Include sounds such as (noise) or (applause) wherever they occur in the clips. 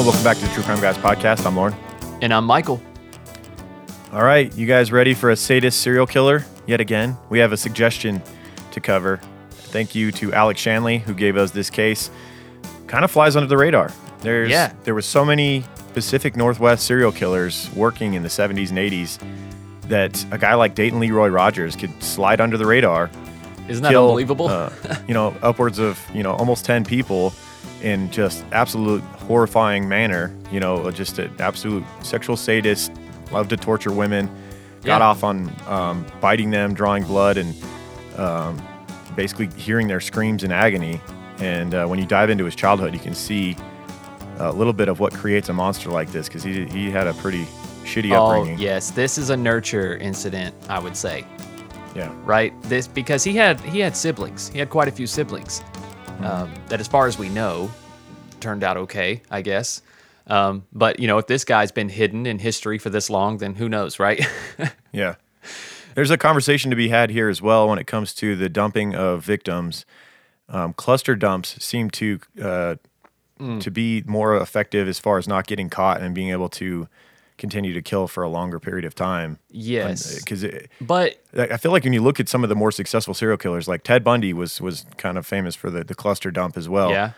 Hello welcome back to the True Crime Guys podcast. I'm Lauren. And I'm Michael. All right, you guys ready for a sadist serial killer yet again? We have a suggestion to cover. Thank you to Alex Shanley who gave us this case. Kind of flies under the radar. There's Yeah. there was so many Pacific Northwest serial killers working in the 70s and 80s that a guy like Dayton Leroy Rogers could slide under the radar Isn't that kill, unbelievable? uh, (laughs) you know, upwards of you know almost ten people in just absolute horrifying manner. You know, just an absolute sexual sadist, loved to torture women, got Yeah. off on um, biting them, drawing blood, and um, basically hearing their screams in agony. And uh, when you dive into his childhood, you can see a little bit of what creates a monster like this because he he had a pretty shitty oh, upbringing. yes. This is a nurture incident, I would say. yeah. Right? This because he had he had siblings. He had quite a few siblings. Hmm. Um, that as far as we know, turned out okay, I guess. Um, but you know, if this guy's been hidden in history for this long, then who knows, right? (laughs) Yeah. There's a conversation to be had here as well when it comes to the dumping of victims. Um, cluster dumps seem to uh, Mm. to be more effective as far as not getting caught and being able to continue to kill for a longer period of time. yes. Because But I feel like when you look at some of the more successful serial killers, like Ted Bundy was was kind of famous for the, the cluster dump as well. yeah.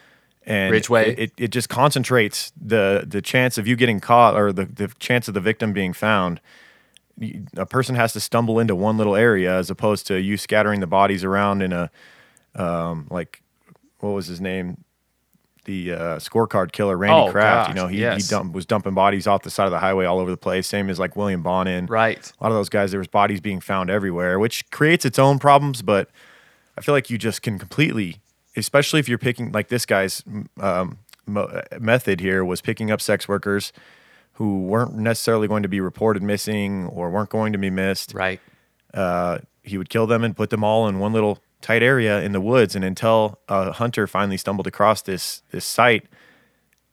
and Ridgway. It, it, it just concentrates the the chance of you getting caught or the, the chance of the victim being found. A person has to stumble into one little area as opposed to you scattering the bodies around in a um, like what was his name, the uh, scorecard killer Randy Oh, Kraft. you know he, yes. he dump, was dumping bodies off the side of the highway all over the place. Same as like William Bonin. Right. A lot of those guys, there was bodies being found everywhere, which creates its own problems. But I feel like you just can completely, especially if you're picking like this guy's um, mo- method here was picking up sex workers who weren't necessarily going to be reported missing or weren't going to be missed. Right. Uh, he would kill them and put them all in one little tight area in the woods. And until a hunter finally stumbled across this this site,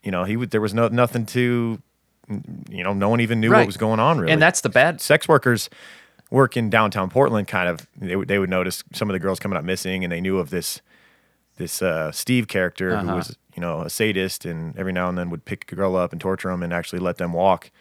you know, he would there was no nothing to, you know, no one even knew Right. what was going on really And that's the bad sex workers work in downtown Portland. Kind of, they would they would notice some of the girls coming up missing, and they knew of this this uh, Steve character who Uh-huh. was you know a sadist, and every now and then would pick a girl up and torture them and actually let them walk.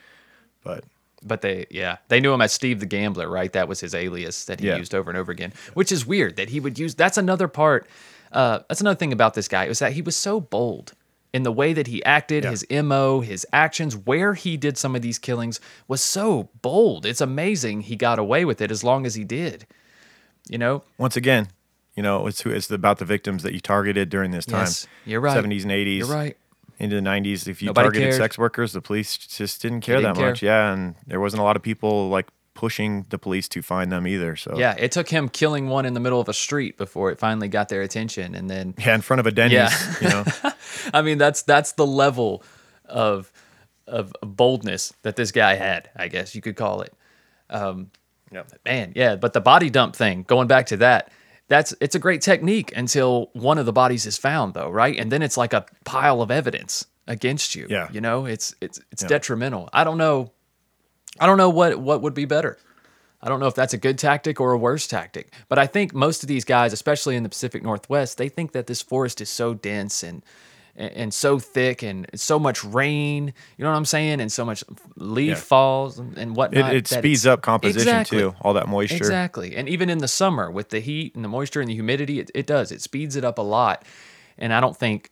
But But they, yeah, they knew him as Steve the Gambler, right? That was his alias that he Yeah. used over and over again, which is weird that he would use. That's another part. Uh, that's another thing about this guy was that he was so bold in the way that he acted, Yeah. his mo, his actions, where he did some of these killings was so bold. It's amazing he got away with it as long as he did. You know, once again, you know it's who it's about the victims that you targeted during this time. Yes, you're right. Seventies and eighties. you're right. Into the nineties, if you Nobody targeted cared. sex workers, the police just didn't care didn't that care. much. Yeah, and there wasn't a lot of people like pushing the police to find them either. So Yeah, it took him killing one in the middle of a street before it finally got their attention, and then yeah, in front of a Denny's. Yeah. you know. (laughs) I mean, that's that's the level of of boldness that this guy had. I guess you could call it. Um, Man, yeah. But the body dump thing, going back to that, that's it's a great technique until one of the bodies is found, though, right? And then it's like a pile of evidence against you. Yeah. You know, it's it's it's Yeah. detrimental. I don't know. I don't know what what would be better. I don't know if that's a good tactic or a worse tactic. But I think most of these guys, especially in the Pacific Northwest, they think that this forest is so dense and and, and so thick and so much rain. You know what I'm saying? And so much leaf Yeah. falls and, and It, whatnot. it that speeds up composition Exactly. too, all that moisture. Exactly. And even in the summer with the heat and the moisture and the humidity, it, it does. It speeds it up a lot. And I don't think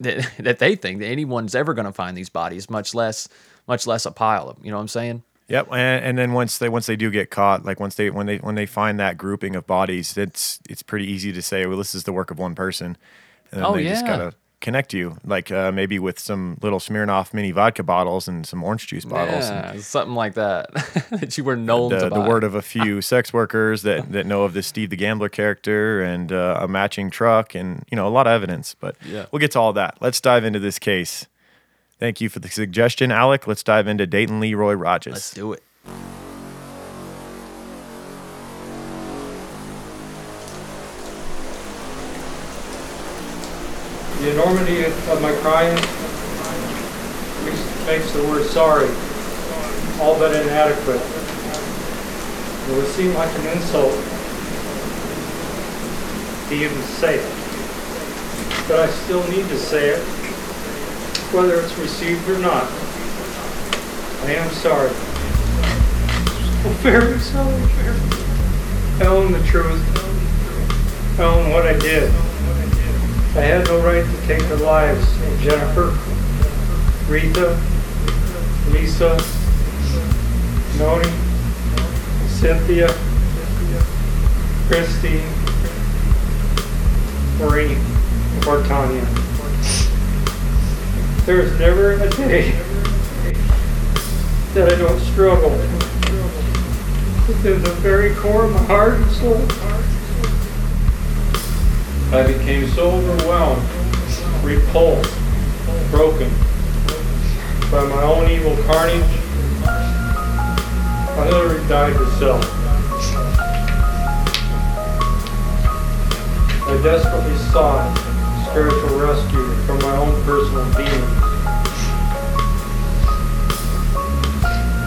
that, (laughs) that they think that anyone's ever going to find these bodies, much less much less a pile of them. You know what I'm saying? Yep, and, and then once they once they do get caught, like once they when they when they find that grouping of bodies, it's it's pretty easy to say, well, this is the work of one person, and Oh, they just yeah. gotta connect you, like uh, maybe with some little Smirnoff mini vodka bottles and some orange juice bottles. and Yeah, something like that (laughs) that you were known the, to the buy. word of a few (laughs) sex workers that, that know of this Steve the Gambler character and uh, a matching truck and you know a lot of evidence. But Yeah. we'll get to all that. Let's dive into this case. Thank you for the suggestion, Alec. Let's dive into Dayton Leroy Rogers. Let's do it. The enormity of my crime makes the word sorry all but inadequate. It would seem like an insult to even say it. But I still need to say it whether it's received or not. I am sorry. I'm very sorry. I own the truth. I own what I did. I had no right to take the lives of Jennifer, Rita, Lisa, Noni, Cynthia, Christine, Marie, or Tanya. There's never a day that I don't struggle within the very core of my heart and soul. I became so overwhelmed, repulsed, broken by my own evil carnage. I literally died to self. I desperately sought spiritual rescue from my own personal demons.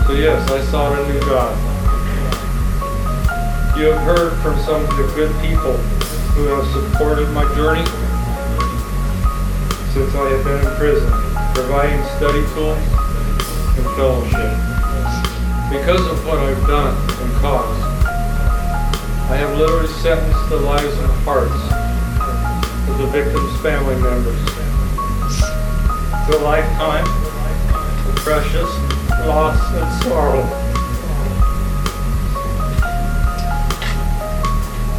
So yes, I sought a new God. You have heard from some of the good people who have supported my journey since I have been in prison, providing study tools and fellowship. Because of what I've done and caused, I have literally sentenced the lives and hearts of the victims' family members to a lifetime of precious loss and sorrow.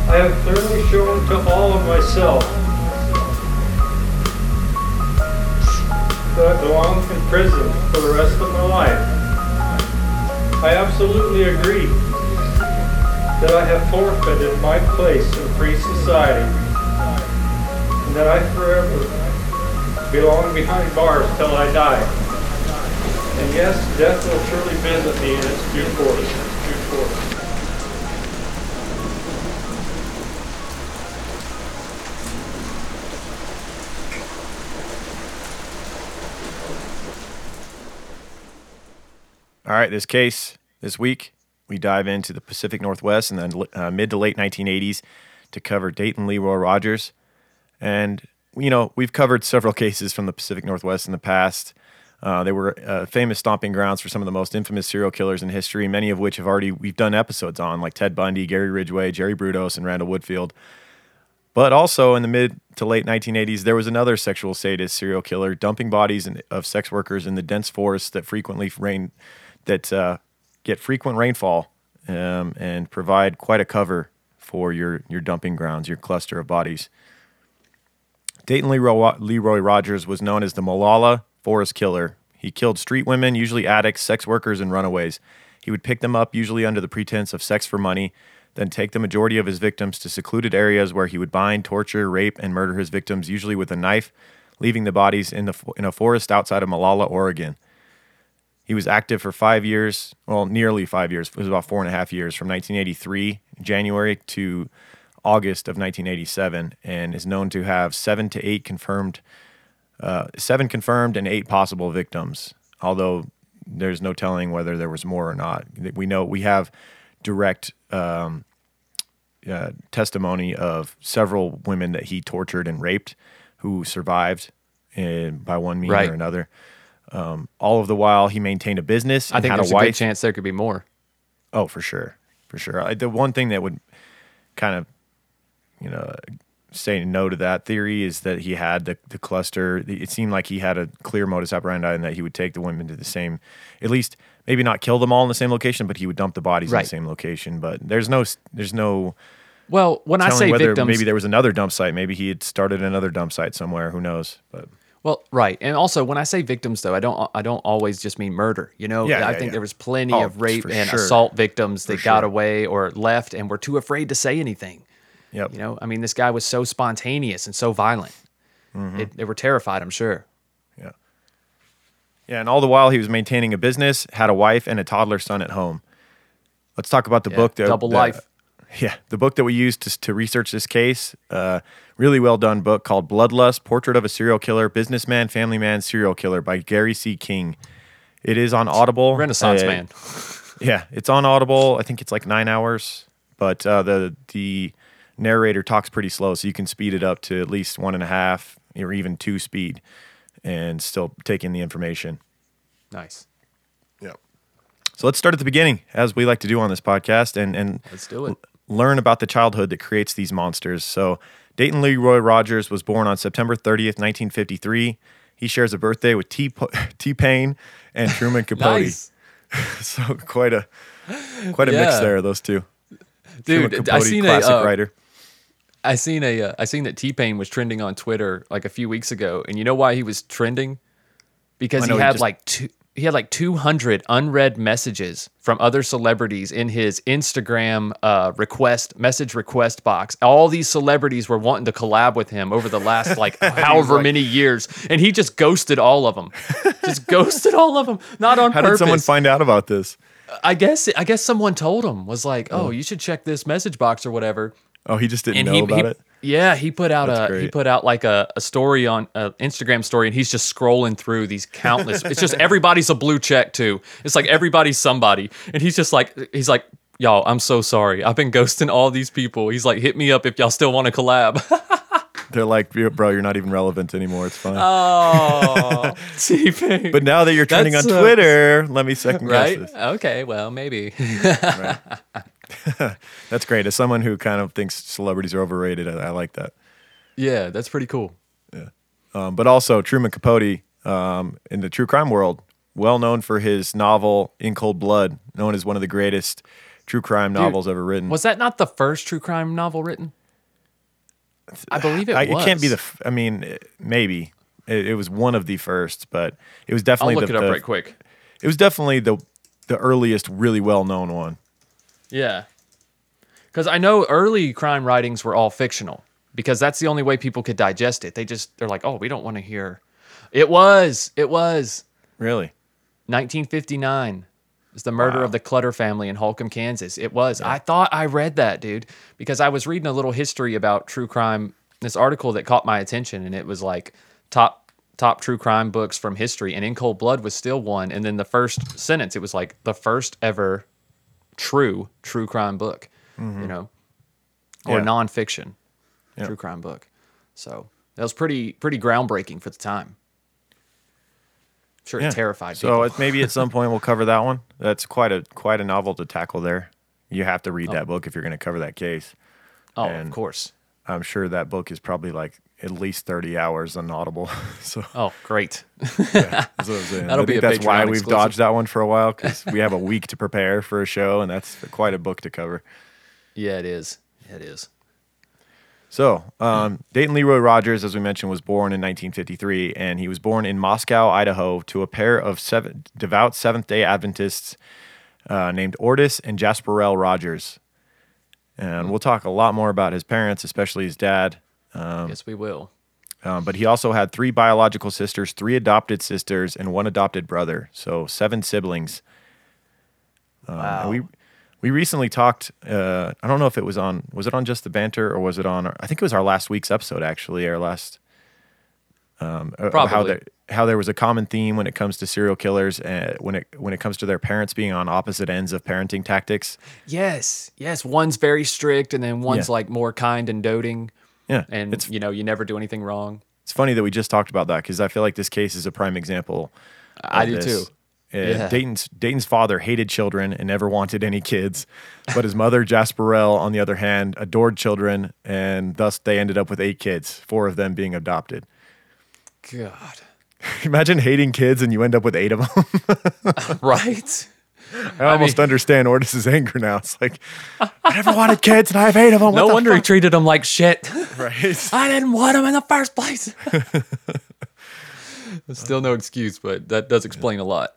I have clearly shown to all of myself that I belong in prison for the rest of my life. I absolutely agree that I have forfeited my place in free society and that I forever belong behind bars till I die. And yes, death will surely visit me in its due course. Due course. All right, this case this week, we dive into the Pacific Northwest in the uh, mid to late 1980s to cover Dayton Leroy Rogers. And, you know, we've covered several (laughs) cases from the Pacific Northwest in the past. Uh, they were uh, famous stomping grounds for some of the most infamous serial killers in history, many of which have already we've done episodes on, like Ted Bundy, Gary Ridgway, Jerry Brudos, and Randall Woodfield. But also in the mid to late 1980s, there was another sexual sadist serial killer dumping bodies in, of sex workers in the dense forests that frequently rain that uh, get frequent rainfall um, and provide quite a cover for your, your dumping grounds, your cluster of bodies. Dayton Leroy, Leroy Rogers was known as the Molalla Forest Killer. He killed street women, usually addicts, sex workers, and runaways. He would pick them up, usually under the pretense of sex for money, then take the majority of his victims to secluded areas where he would bind, torture, rape, and murder his victims, usually with a knife, leaving the bodies in, the, in a forest outside of Molalla, Oregon. He was active for five years, well, nearly five years. It was about four and a half years from 1983, January, to August of 1987, and is known to have seven to eight confirmed, uh, seven confirmed and eight possible victims. Although there's no telling whether there was more or not. We know we have direct um, uh, testimony of several women that he tortured and raped who survived in, by one means Right. or another. Um, all of the while, he maintained a business I think had there's a a, good chance there could be more. Oh, for sure, for sure. I, the one thing that would kind of, you know, say no to that theory is that he had the, the cluster. It seemed like he had a clear modus operandi and that he would take the women to the same, at least maybe not kill them all in the same location, but he would dump the bodies in the same location. But there's no, there's no Well, when I say whether victims, maybe there was another dump site. Maybe he had started another dump site somewhere. Who knows? But Well, right, and also when I say victims, though, I don't I don't always just mean murder. You know, Yeah, I yeah, think yeah. there was plenty Oh, of rape and sure. assault victims that For got sure. away or left and were too afraid to say anything. yep. You know, I mean, this guy was so spontaneous and so violent. Mm-hmm. It, they were terrified, I'm sure. Yeah. Yeah, and all the while he was maintaining a business, had a wife and a toddler son at home. Let's talk about the Yeah, book that double that- life. (laughs) Yeah, the book that we used to, to research this case. Uh, really well done book called Bloodlust: Portrait of a Serial Killer, Businessman, Family Man, Serial Killer by Gary C. King. It is on Audible. Renaissance Uh, man. (laughs) Yeah, it's on Audible. I think it's like nine hours, but uh, the the narrator talks pretty slow, so you can speed it up to at least one and a half or even two speed. and still take in the information. Nice. Yep. So let's start at the beginning, as we like to do on this podcast, and and Let's do it. Learn about the childhood that creates these monsters. So Dayton Leroy Rogers was born on September 30th, 1953. He shares a birthday with T (laughs) T Pain and Truman (laughs) Capote. Nice. (laughs) So quite a quite a mix there, those two. Dude, I seen a classic uh, writer. I seen a uh, I seen that T Pain was trending on Twitter like a few weeks ago, and you know why he was trending? Because he know, he had just- like two he had like 200 unread messages from other celebrities in his Instagram uh, request message request box. All these celebrities were wanting to collab with him over the last (laughs) like however like- many years, and he just ghosted all of them. just (laughs) ghosted all of them, not on How purpose. did someone find out about this? I guess I guess someone told him was like, "Oh, you should check this message box or whatever." Oh, he just didn't and know he, about he- it. Yeah, he put out That's a he put out like a, a story on an Instagram story, and he's just scrolling through these countless. it's just everybody's a blue check too. It's like everybody's somebody, and he's just like he's like. Y'all, I'm so sorry. I've been ghosting all these people. He's like, hit me up if y'all still want to collab. (laughs) They're like, bro, you're not even relevant anymore. It's fine. oh, (laughs) (laughs) T-Pain. but now that you're trending on sucks. Uh, Twitter, let me second right? guess this. Okay, well, maybe. (laughs) That's great. As someone who kind of thinks celebrities are overrated, I, I like that. yeah, that's pretty cool. Um, but also Truman Capote um, in the true crime world, well known for his novel In Cold Blood, known as one of the greatest true crime novels ever written. Was that not the first true crime novel written? I believe it I, was. it can't be the. f- I mean, maybe it, it was one of the first, but it was definitely I'll look the, it up the- right quick. It was definitely the the earliest, really well known one. Yeah. Because I know early crime writings were all fictional because that's the only way people could digest it. They just, they're like, oh, we don't want to hear. It was, it was Really, 1959. It's the murder Wow. of the Clutter family in Holcomb, Kansas. It was. I thought I read that, dude, because I was reading a little history about true crime, this article that caught my attention, and it was like top top true crime books from history, and In Cold Blood was still one. And then the first sentence, it was like the first ever true true crime book, you know, or Mm-hmm. Yeah. nonfiction true crime book. So that was pretty pretty groundbreaking for the time. Sure, Yeah. it terrified So it, maybe at some point we'll cover that one. That's quite a quite a novel to tackle. There, you have to read that book if you're going to cover that case. oh, and- of course. I'm sure that book is probably like at least 30 hours on Audible. (laughs) so Oh, great. that's what I'm. (laughs) That'll I be think a that's why we've exclusive. dodged that one for a while (laughs) because we have a week to prepare for a show, and that's quite a book to cover. Yeah, it is. It is. So, um, Dayton Leroy Rogers, as we mentioned, was born in 1953, and he was born in Moscow, Idaho, to a pair of seven, devout Seventh day Adventists uh, named Ortis and Jasperell Rogers. And we'll talk a lot more about his parents, especially his dad. Yes, we will. Um, but he also had three biological sisters, three adopted sisters, and one adopted brother. So seven siblings. Um, Wow. we we recently talked. Uh, I don't know if it was on. Was it on just the banter or was it on? I think it was our last week's episode. Actually, our last. Um, uh, how Probably. there, how there was a common theme when it comes to serial killers, and when it when it comes to their parents being on opposite ends of parenting tactics. Yes, yes. One's very strict, and then one's Yeah. like more kind and doting, Yeah, and it's you know you never do anything wrong. it's funny that we just talked about that because I feel like this case is a prime example. I do this. too. Uh, Yeah. Dayton's Dayton's father hated children and never wanted any kids, but his mother Jasperell, on the other hand, adored children, and thus they ended up with eight kids, four of them being adopted. God, (laughs) Imagine hating kids and you end up with eight of them. (laughs) (laughs) right? I almost understand Ortis's anger now. It's like I never wanted kids and I have eight of them. no wonder he treated them like shit. right? (laughs) I didn't want them in the first place. (laughs) Still no excuse, but that does explain a lot.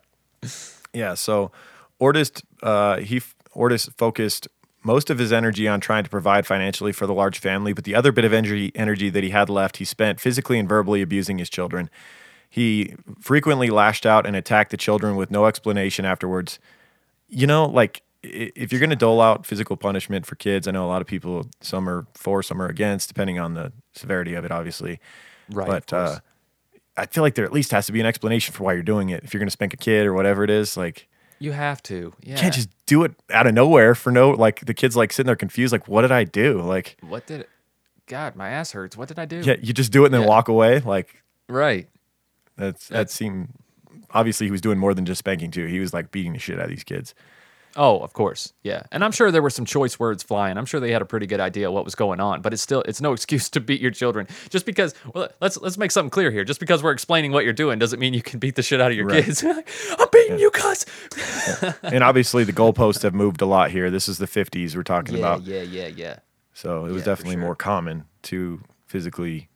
Yeah, so Ortis, uh, he f- Ortis focused most of his energy on trying to provide financially for the large family, but the other bit of energy energy that he had left, he spent physically and verbally abusing his children. He frequently lashed out and attacked the children with no explanation afterwards. You know, like if you're going to dole out physical punishment for kids, I know a lot of people, some are for, some are against, depending on the severity of it, obviously. Right, But uh, I feel like there at least has to be an explanation for why you're doing it. If you're going to spank a kid or whatever it is, like You have to. Yeah. you can't just do it out of nowhere for no like the kids like sitting there confused like what did i do like What did it? God, my ass hurts. What did I do? yeah you just do it and then Yeah. walk away like Right. That's that That's- seemed obviously he was doing more than just spanking too. He was like beating the shit out of these kids. Oh, of course, yeah. And I'm sure there were some choice words flying. I'm sure they had a pretty good idea what was going on, but it's still it's no (laughs) excuse to beat your children. Just because well, let's let's make something clear here. Just because we're explaining what you're doing doesn't mean you can beat the shit out of your Right. kids. (laughs) I'm beating you, cuz. and obviously the goalposts have moved a lot here. This is the 50s we're talking Yeah, about. yeah, yeah, yeah. So it was Yeah, definitely sure. more common to physically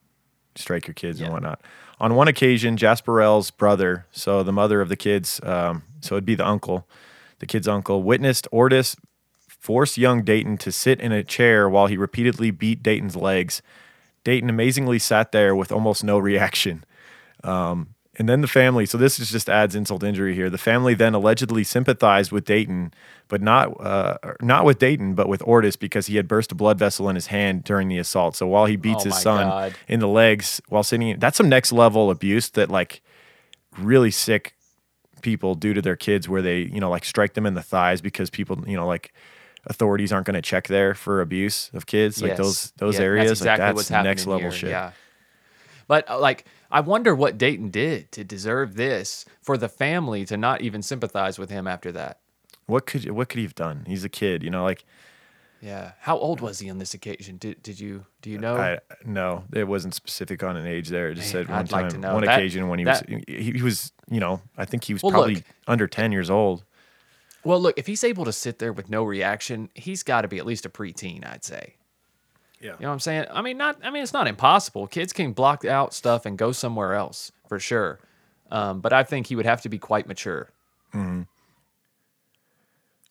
strike your kids Yeah. and whatnot. On one occasion, Jasperell's brother, so the mother of the kids, um, so it'd be the uncle, the kid's uncle, witnessed Ortis force young Dayton to sit in a chair while he repeatedly beat Dayton's legs. Dayton amazingly sat there with almost no reaction. Um, and then the family, so this is just adds insult to injury here. The family then allegedly sympathized with Dayton, but not uh, not with Dayton, but with Ortis because he had burst a blood vessel in his hand during the assault. So while he beats Oh his son God. in the legs while sitting, that's some next level abuse that like really sick people do to their kids, where they you know like strike them in the thighs because people you know like authorities aren't going to check there for abuse of kids, like Yes. those those Yeah, areas. That's exactly like that's what's happening next level here, shit. Yeah. But uh, like, I wonder what Dayton did to deserve this for the family to not even sympathize with him after that. What could what could he have done? He's a kid, you know, like. Yeah. How old was he on this occasion? Did did you do you know? I no, it wasn't specific on an age there. It just Man, said one I'd like time, to know. one That- occasion when he that- was he, he was, you know, I think he was Well, probably look. under ten years old. well, look, if he's able to sit there with no reaction, he's got to be at least a preteen, I'd say. Yeah. You know what I'm saying? I mean, not. I mean, it's not impossible. Kids can block out stuff and go somewhere else for sure. Um, but I think he would have to be quite mature.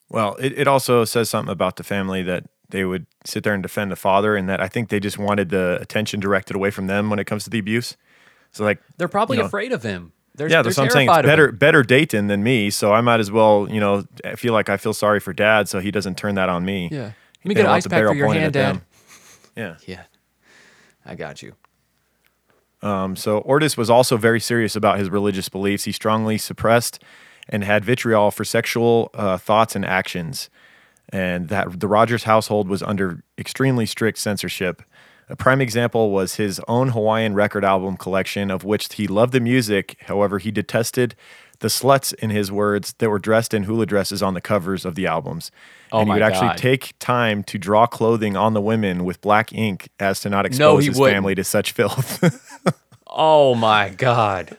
Well, it, it also says something about the family that they would sit there and defend the father, and that I think they just wanted the attention directed away from them when it comes to the abuse. So like, They're probably you know, afraid of him. They're, yeah, that's what I'm saying. It's better better Dayton than me, so I might as well, you know, feel like I feel sorry for dad, so he doesn't turn that on me. Yeah. Let me get an ice pack for your hand, Dad. them. Yeah. Yeah. I got you. Um, so Ortis was also very serious about his religious beliefs. He strongly suppressed and had vitriol for sexual uh, thoughts and actions, and that the Rogers household was under extremely strict censorship. A prime example was his own Hawaiian record album collection, of which he loved the music. However, he detested the sluts, in his words, that were dressed in hula dresses on the covers of the albums. Oh and he would actually take time to draw clothing on the women with black ink as to not expose he his wouldn't. family to such filth. (laughs) Oh my God.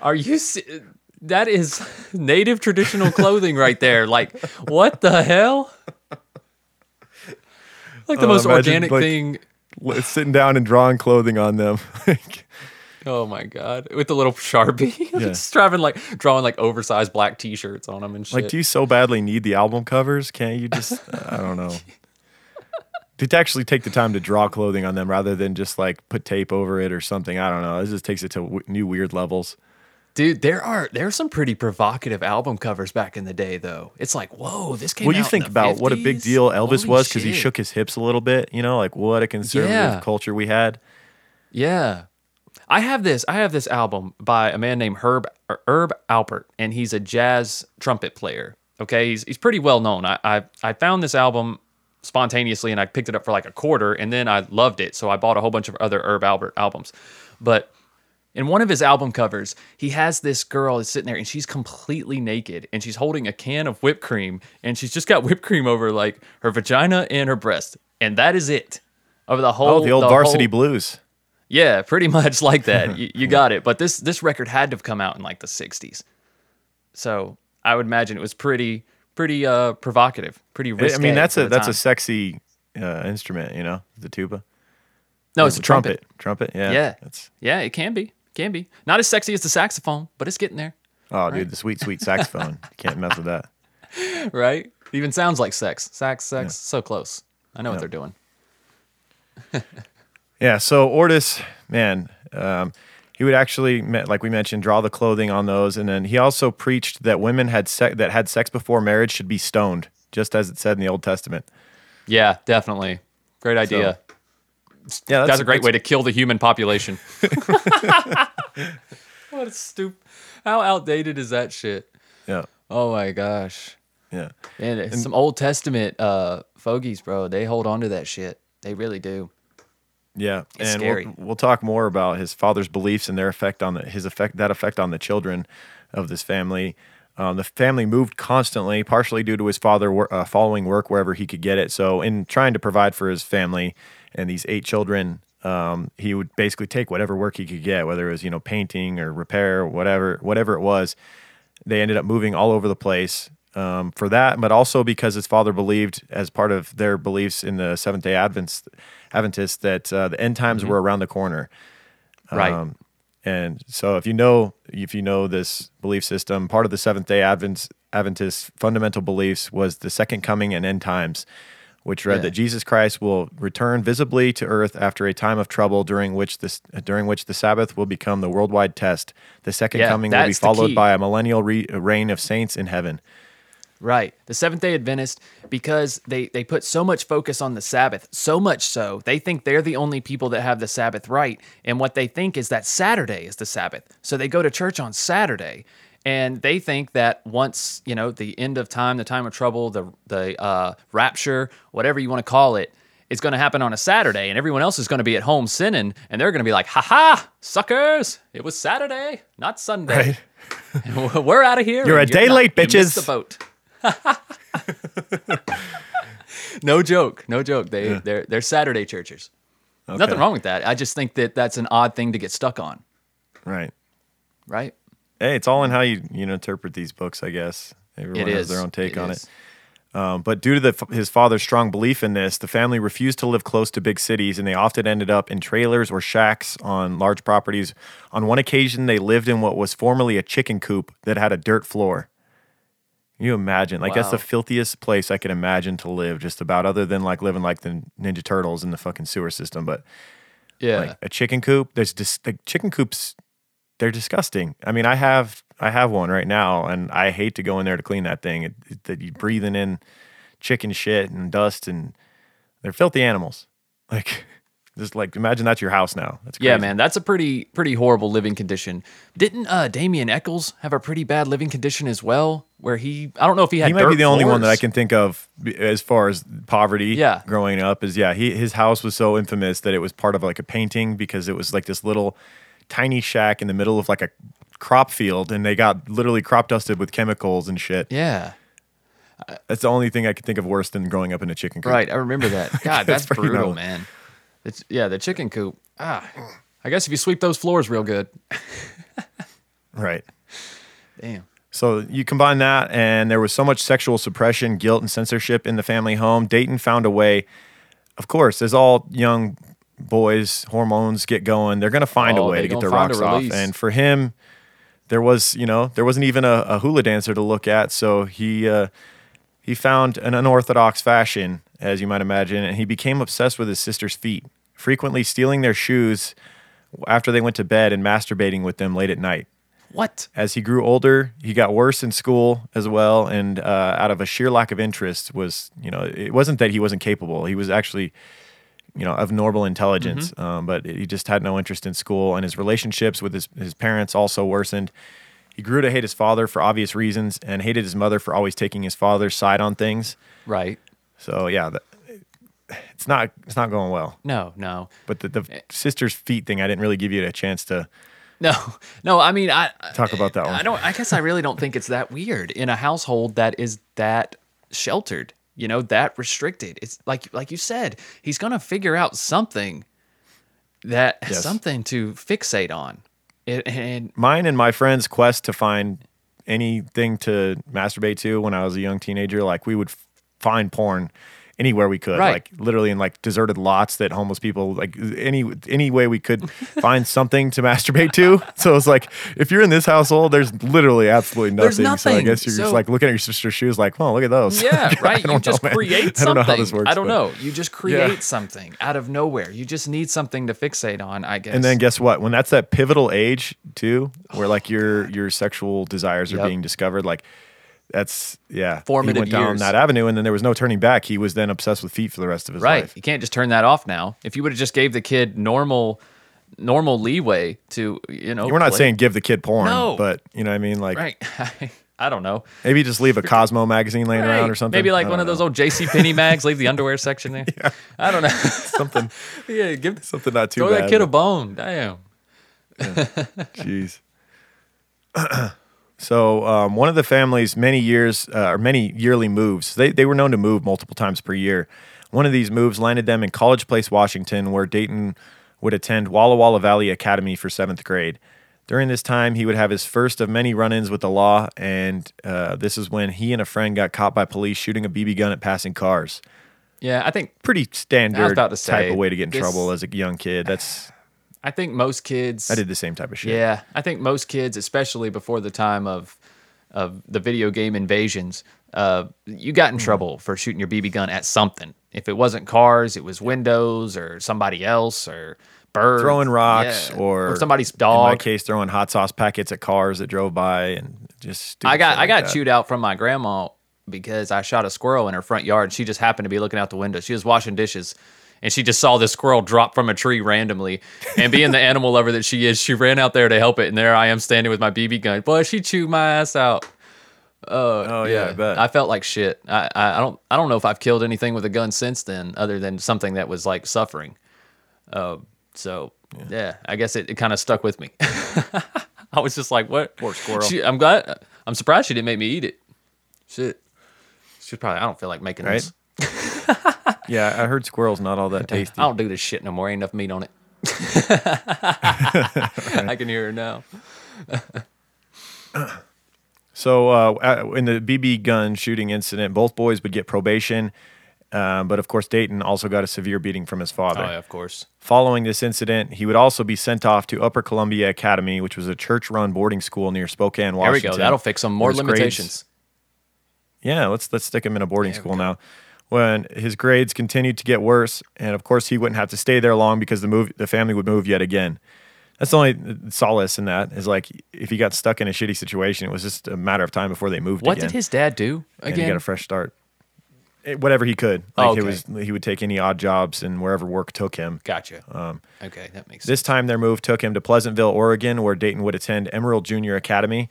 Are you? se- That is (laughs) native traditional clothing right there. Like, what the hell? Like the Oh, most organic like- thing. sitting down and drawing clothing on them. (laughs) Oh my god! With the little sharpie, (laughs) Yeah. just driving like drawing like oversized black T-shirts on them and shit. like, do you so badly need the album covers? Can't you just? (laughs) I don't know. To actually take the time to draw clothing on them rather than just like put tape over it or something. I don't know. This just takes it to w- new weird levels. Dude, there are there are some pretty provocative album covers back in the day, though. It's like, whoa, this came. Well, you think about what a big deal Elvis Holy was because he shook his hips a little bit. You know, like what a conservative Yeah. culture we had. Yeah. I have this. I have this album by a man named Herb Herb Alpert, and he's a jazz trumpet player. Okay, he's he's pretty well known. I I, I found this album spontaneously, and I picked it up for like a quarter, and then I loved it, so I bought a whole bunch of other Herb Alpert albums. But in one of his album covers, he has this girl that's sitting there, and she's completely naked, and she's holding a can of whipped cream, and she's just got (laughs) whipped cream over like her vagina and her breast, and that is it. Over oh, the whole, Oh, the old Varsity whole- Blues. Yeah, pretty (laughs) much like that. you, you got it. But this this record had to have come out in like the '60s, so I would imagine it was pretty pretty uh provocative, pretty I- I mean, that's a that's a sexy uh, instrument. You know, the tuba. no, it's The a trumpet. Trumpet. Yeah. Yeah, That's yeah, it can be, can be not as sexy as the saxophone, but it's getting there, oh, dude, the sweet sweet saxophone. (laughs) Can't mess with that. right? Even sounds like sex, sax, sex, so close. I know what they're doing. (laughs) Yeah, so Ortis, man, um, he would actually, like we mentioned, draw the clothing on those, and then he also preached that women had se- that had sex before marriage should be stoned, just as it said in the Old Testament. Yeah, definitely. Great idea. Yeah, That's, a great way to kill the human population. (laughs) (laughs) what a stupid. How outdated is that shit? Yeah, Oh my gosh. yeah, And, it's some Old Testament uh, fogies, bro. They hold on to that shit. They really do. Yeah, It's and scary. We'll, we'll talk more about his father's beliefs and their effect on the, his effect that effect on the children of this family. Um, the family moved constantly, partially due to his father wor- uh, following work wherever he could get it. So, in trying to provide for his family and these eight children, um, he would basically take whatever work he could get, whether it was you know painting or repair, or whatever whatever it was. They ended up moving all over the place um, for that, but also because his father believed, as part of their beliefs in the Seventh Day Adventists, Adventists that uh, the end times were around the corner. Right. Um, and so, if you know if you know this belief system, part of the Seventh Day Advent Adventist fundamental beliefs was the second coming and end times, which read Yeah. that Jesus Christ will return visibly to earth after a time of trouble during which this during which the Sabbath will become the worldwide test. The second Yeah, coming will be followed by a millennial re- reign of saints in heaven. Right. The Seventh day Adventist, because they, they put so much focus on the Sabbath, so much so, they think they're the only people that have the Sabbath right. And what they think is that Saturday is the Sabbath. So they go to church on Saturday. And they think that once, you know, the end of time, the time of trouble, the, the uh, rapture, whatever you want to call it, is going to happen on a Saturday. And everyone else is going to be at home sinning. And they're going to be like, ha ha, suckers, it was Saturday, not Sunday. Right. (laughs) We're out of here. You're a day not. late, You missed bitches. the boat. (laughs) no joke, no joke. They they're they're Saturday churchers. Nothing wrong with that. I just think that that's an odd thing to get stuck on, Right. right? Hey, it's all in how you you know interpret these books, I guess. Everyone It has is their own take It on is. it. Um, but due to the, his father's strong belief in this, the family refused to live close to big cities, and they often ended up in trailers or shacks on large properties. On one occasion, they lived in what was formerly a chicken coop that had a dirt floor. Can you imagine? Like that's the filthiest place I could imagine to live, just about other than like living like the Ninja Turtles in the fucking sewer system. But Yeah, like a chicken coop. There's just like chicken coops. They're disgusting. I mean, I have I have one right now, and I hate to go in there to clean that thing. It, it- that you breathing in chicken shit and dust, and they're filthy animals. (laughs) Like, just like imagine that's your house now. That's crazy. yeah, man. That's a pretty pretty horrible living condition. Didn't uh, Damien Echols have a pretty bad living condition as well? Where he, I don't know if he had. He might be the only one that I can think of as far as poverty. Yeah. growing up is yeah. He his house was so infamous that it was part of like a painting because it was like this little tiny shack in the middle of like a crop field, and they got literally crop dusted with chemicals and shit. Yeah, That's the only thing I could think of worse than growing up in a chicken coop. right. I remember that. (laughs) God, that's pretty brutal, gnarly. man. It's yeah, the chicken coop. Ah, I guess if you sweep those floors real good. (laughs) Right. Damn. So you combine that, and there was so much sexual suppression, guilt, and censorship in the family home. Dayton found a way. Of course, as all young boys, hormones get going, they're going to find a Oh, way to get their rocks off. And for him, there was, you know, there wasn't even a, a hula dancer to look at. So he uh, he found an unorthodox fashion, as you might imagine, and he became obsessed with his sister's feet, frequently stealing their shoes after they went to bed and masturbating with them late at night What? as he grew older, he got worse in school as well, and uh, out of a sheer lack of interest, was you know it wasn't that he wasn't capable; he was actually you know of normal intelligence, um, but he just had no interest in school, and his relationships with his his parents also worsened. He grew to hate his father for obvious reasons, and hated his mother for always taking his father's side on things. Right. So yeah, that, it's not it's not going well. No, no. But the, the sister's feet thing, I didn't really give you a chance to No, no. I mean, I talk about that one. I don't. I guess I really don't think it's that weird in a household that is that sheltered. You know, that restricted. It's like like you said, he's gonna figure out something that Yes. something to fixate on. It, and mine and my friends' quest to find anything to masturbate to when I was a young teenager, like we would find porn anywhere we could, Right. like literally in like deserted lots that homeless people, like any any way we could (laughs) find something to masturbate to. So it's like if you're in this household, there's literally absolutely nothing. There's So I guess you're just like looking at your sister's shoes, like, oh, look at those. yeah, (laughs) I right. You don't just know, man. create (laughs) I don't something. know how this works. I don't but- know. You just create something out of nowhere. You just need something to fixate on. I guess. And then guess what? When that's that pivotal age too, where like your (sighs) your sexual desires are Yep. being discovered, like that's yeah. Formative he went down years. that avenue, and then there was no turning back. He was then obsessed with feet for the rest of his right, life. you can't just turn that off now. If you would have just gave the kid normal, normal leeway to you know, We're not play- saying give the kid porn, No. but you know what I mean. Like right. (laughs) I don't know. Maybe just leave a (laughs) Cosmo magazine laying around or something. Maybe like one don't of those old J.C. Penney (laughs) mags. Leave the underwear section there. I don't know. something yeah, give something not too throw bad. that kid a bone. Damn. Jeez. So um, one of the family's many years uh, or many yearly moves, they, they were known to move multiple times per year. One of these moves landed them in College Place, Washington, where Dayton would attend Walla Walla Valley Academy for seventh grade. During this time, he would have his first of many run-ins with the law, and uh, this is when he and a friend got caught by police shooting a BB gun at passing cars. Yeah, I think Pretty standard about to type of way to get in this- trouble as a young kid. That's I think most kids. I did the same type of shit. Yeah, I think most kids, especially before the time of of the video game invasions, uh, you got Hmm. in trouble for shooting your BB gun at something. If it wasn't cars, it was windows or somebody else or birds. throwing rocks Yeah, or, somebody's dog. In my case, throwing hot sauce packets at cars that drove by and just. I got I like got that. chewed out from my grandma because I shot a squirrel in her front yard. She just happened to be looking out the window. She was washing dishes. And she just saw this squirrel drop from a tree randomly. And being the animal lover that she is, she ran out there to help it. And there I am standing with my BB gun. Boy, she chewed my ass out. Oh yeah, I bet. I felt like shit. I, I I don't I don't know if I've killed anything with a gun since then, other than something that was like suffering. Uh, so yeah. I guess it, it kind of stuck with me. (laughs) I was just like, what? Poor squirrel. She, I'm glad. I'm surprised she didn't make me eat it. Shit. She's probably. I don't feel like making Right? this. (laughs) yeah, I heard squirrels not all that tasty. (laughs) I don't do this shit no more. Ain't enough meat on it. (laughs) I can hear her now. (laughs) So uh, in the BB gun shooting incident, both boys would get probation, uh, but of course Dayton also got a severe beating from his father. Oh yeah, of course. Following this incident, he would also be sent off to Upper Columbia Academy, which was a church-run boarding school near Spokane, Washington. There we go. That'll fix some more his grades- limitations. Yeah, let's let's stick him in a boarding school now. When his grades continued to get worse, and of course he wouldn't have to stay there long because the move the family would move yet again. That's the only solace in that is like if he got stuck in a shitty situation, it was just a matter of time before they moved What again. did his dad do and he got a fresh start. Eh, Whatever he could, like Oh, it was, he would take any odd jobs and wherever work took him. Gotcha. okay, that makes Um, This sense. time, their move took him to Pleasantville, Oregon, where Dayton would attend Emerald Junior Academy.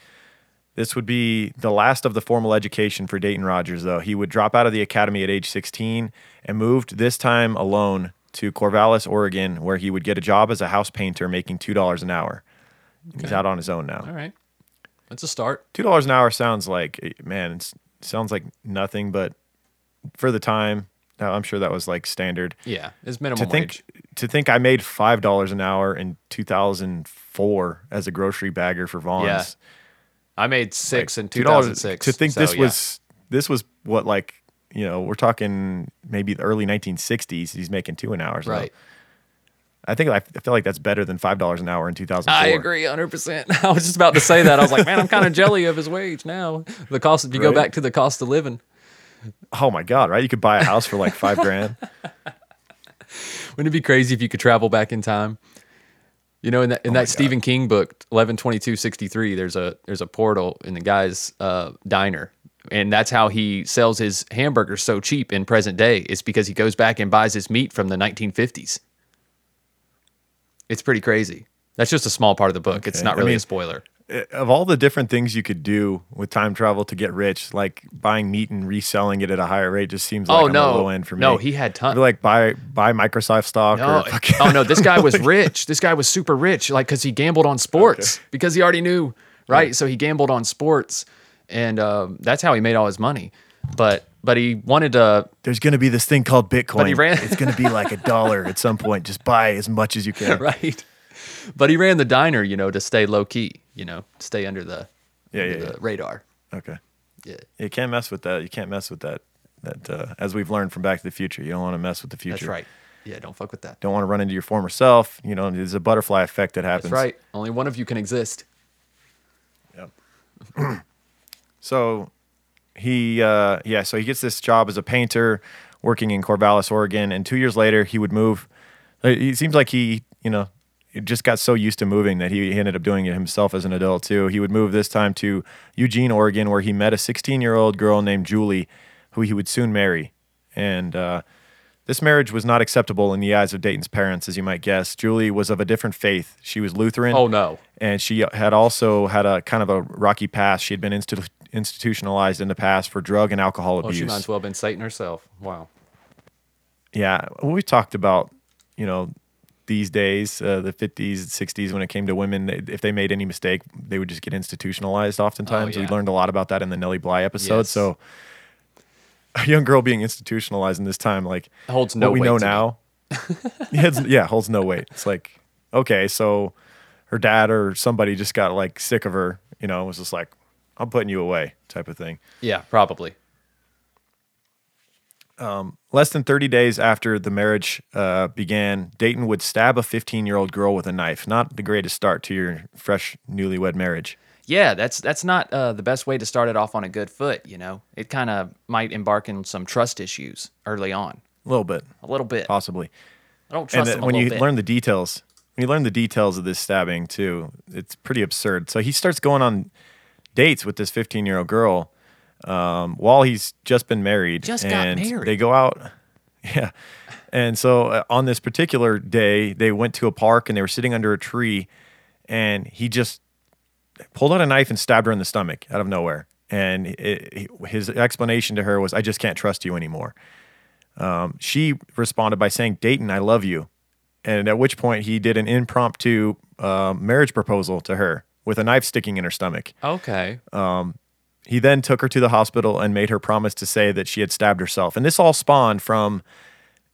This would be the last of the formal education for Dayton Rogers, though. He would drop out of the academy at age 16 and moved this time alone to Corvallis, Oregon, where he would get a job as a house painter making $2 an hour. He's out on his own now. All right, that's a start. $2 an hour sounds like, man, it sounds like nothing, but for the time, uh, I'm sure that was like standard. Yeah, it's to minimum think wage. to think I made five dollars an hour in 2004 as a grocery bagger for Vons. Yeah, I made six in $2 2006. To think so, this yeah. was this was what like you know we're talking maybe the early 1960s. He's making two an hour. So right. I think I feel like that's better than five dollars an hour in two thousand. I agree 100%. (laughs) I was just about to say that. I was like, man, I'm kind of jelly of his wage now. The cost, if you go back to the cost of living, Oh my god! Right? You could buy a house for like five (laughs) grand. wouldn't it be crazy if you could travel back in time? You know, in that in Oh that Stephen King book, eleven twenty two sixty three, there's a there's a portal in the guy's uh, diner, and that's how he sells his hamburgers so cheap in present day. It's because he goes back and buys his meat from the 1950s. It's pretty crazy. That's just a small part of the book. It's Okay. not I really mean, a spoiler. Eh, of all the different things you could do with time travel to get rich, like buying meat and reselling it at a higher rate just seems like Oh no, low end for me. no, he had tons. like buy buy Microsoft stock No, fucking, oh no, this guy (laughs) was rich. This guy was super rich, like because he gambled on sports because he already knew, right? So he gambled on sports, and um, that's how he made all his money. But but he wanted to. there's going to be this thing called Bitcoin. But he ran- it's going to be like a dollar at some point. Just buy as much as you can. (laughs) Right. But he ran the diner, you know, to stay low key, you know, stay under the, Yeah, under yeah, the yeah. radar. Okay. Yeah, You can't mess with that. You can't mess with that. That uh, as we've learned from Back to the Future, you don't want to mess with the future. that's right. Yeah, don't fuck with that. Don't want to run into your former self. You know, there's a butterfly effect that happens. That's right. Only one of you can exist. Yeah. (clears throat) So he, uh, yeah, so he gets this job as a painter working in Corvallis, Oregon, and two years later he would move. It seems like he, you know, just got so used to moving that he ended up doing it himself as an adult too. He would move this time to Eugene, Oregon, where he met a 16-year-old girl named Julie, who he would soon marry, and. Uh, this marriage was not acceptable in the eyes of Dayton's parents, as you might guess. Julie was of a different faith. She was Lutheran Oh no. and she had also had a kind of a rocky past. She had been institu- institutionalized in the past for drug and alcohol Well, abuse. she might as well have been Satan herself. Wow. Yeah, we talked about, you know, these days, uh, the 50s, 60s, when it came to women, they, if they made any mistake, they would just get institutionalized oftentimes. We yeah. learned a lot about that in the Nellie Bly episode. Yes. So, a young girl being institutionalized in this time, like, Holds no what we know now, (laughs) yeah, holds no weight. It's like, okay, so her dad or somebody just got like sick of her, you know, was just like, I'm putting you away type of thing. Yeah, probably. Less than 30 days after the marriage uh, began, Dayton would stab a 15 year old girl with a knife. Not the greatest start to your fresh newlywed marriage. Yeah, that's that's not uh, the best way to start it off on a good foot. You know, it kind of might embark in some trust issues early on, A little bit, a little bit. possibly. I don't And trust then them a when you bit. learn the details, when you learn the details of this stabbing too, it's pretty absurd. So he starts going on dates with this 15 year old girl um, while he's just been married. Just got married. They go out. (laughs) Yeah. And so uh, on this particular day, they went to a park and they were sitting under a tree, and he just pulled out a knife and stabbed her in the stomach out of nowhere. And it, his explanation to her was, "I just can't trust you anymore." Um, she responded by saying, "Dayton, I love you," and at which point he did an impromptu uh, marriage proposal to her with a knife sticking in her stomach. okay. He then took her to the hospital and made her promise to say that she had stabbed herself. And this all spawned from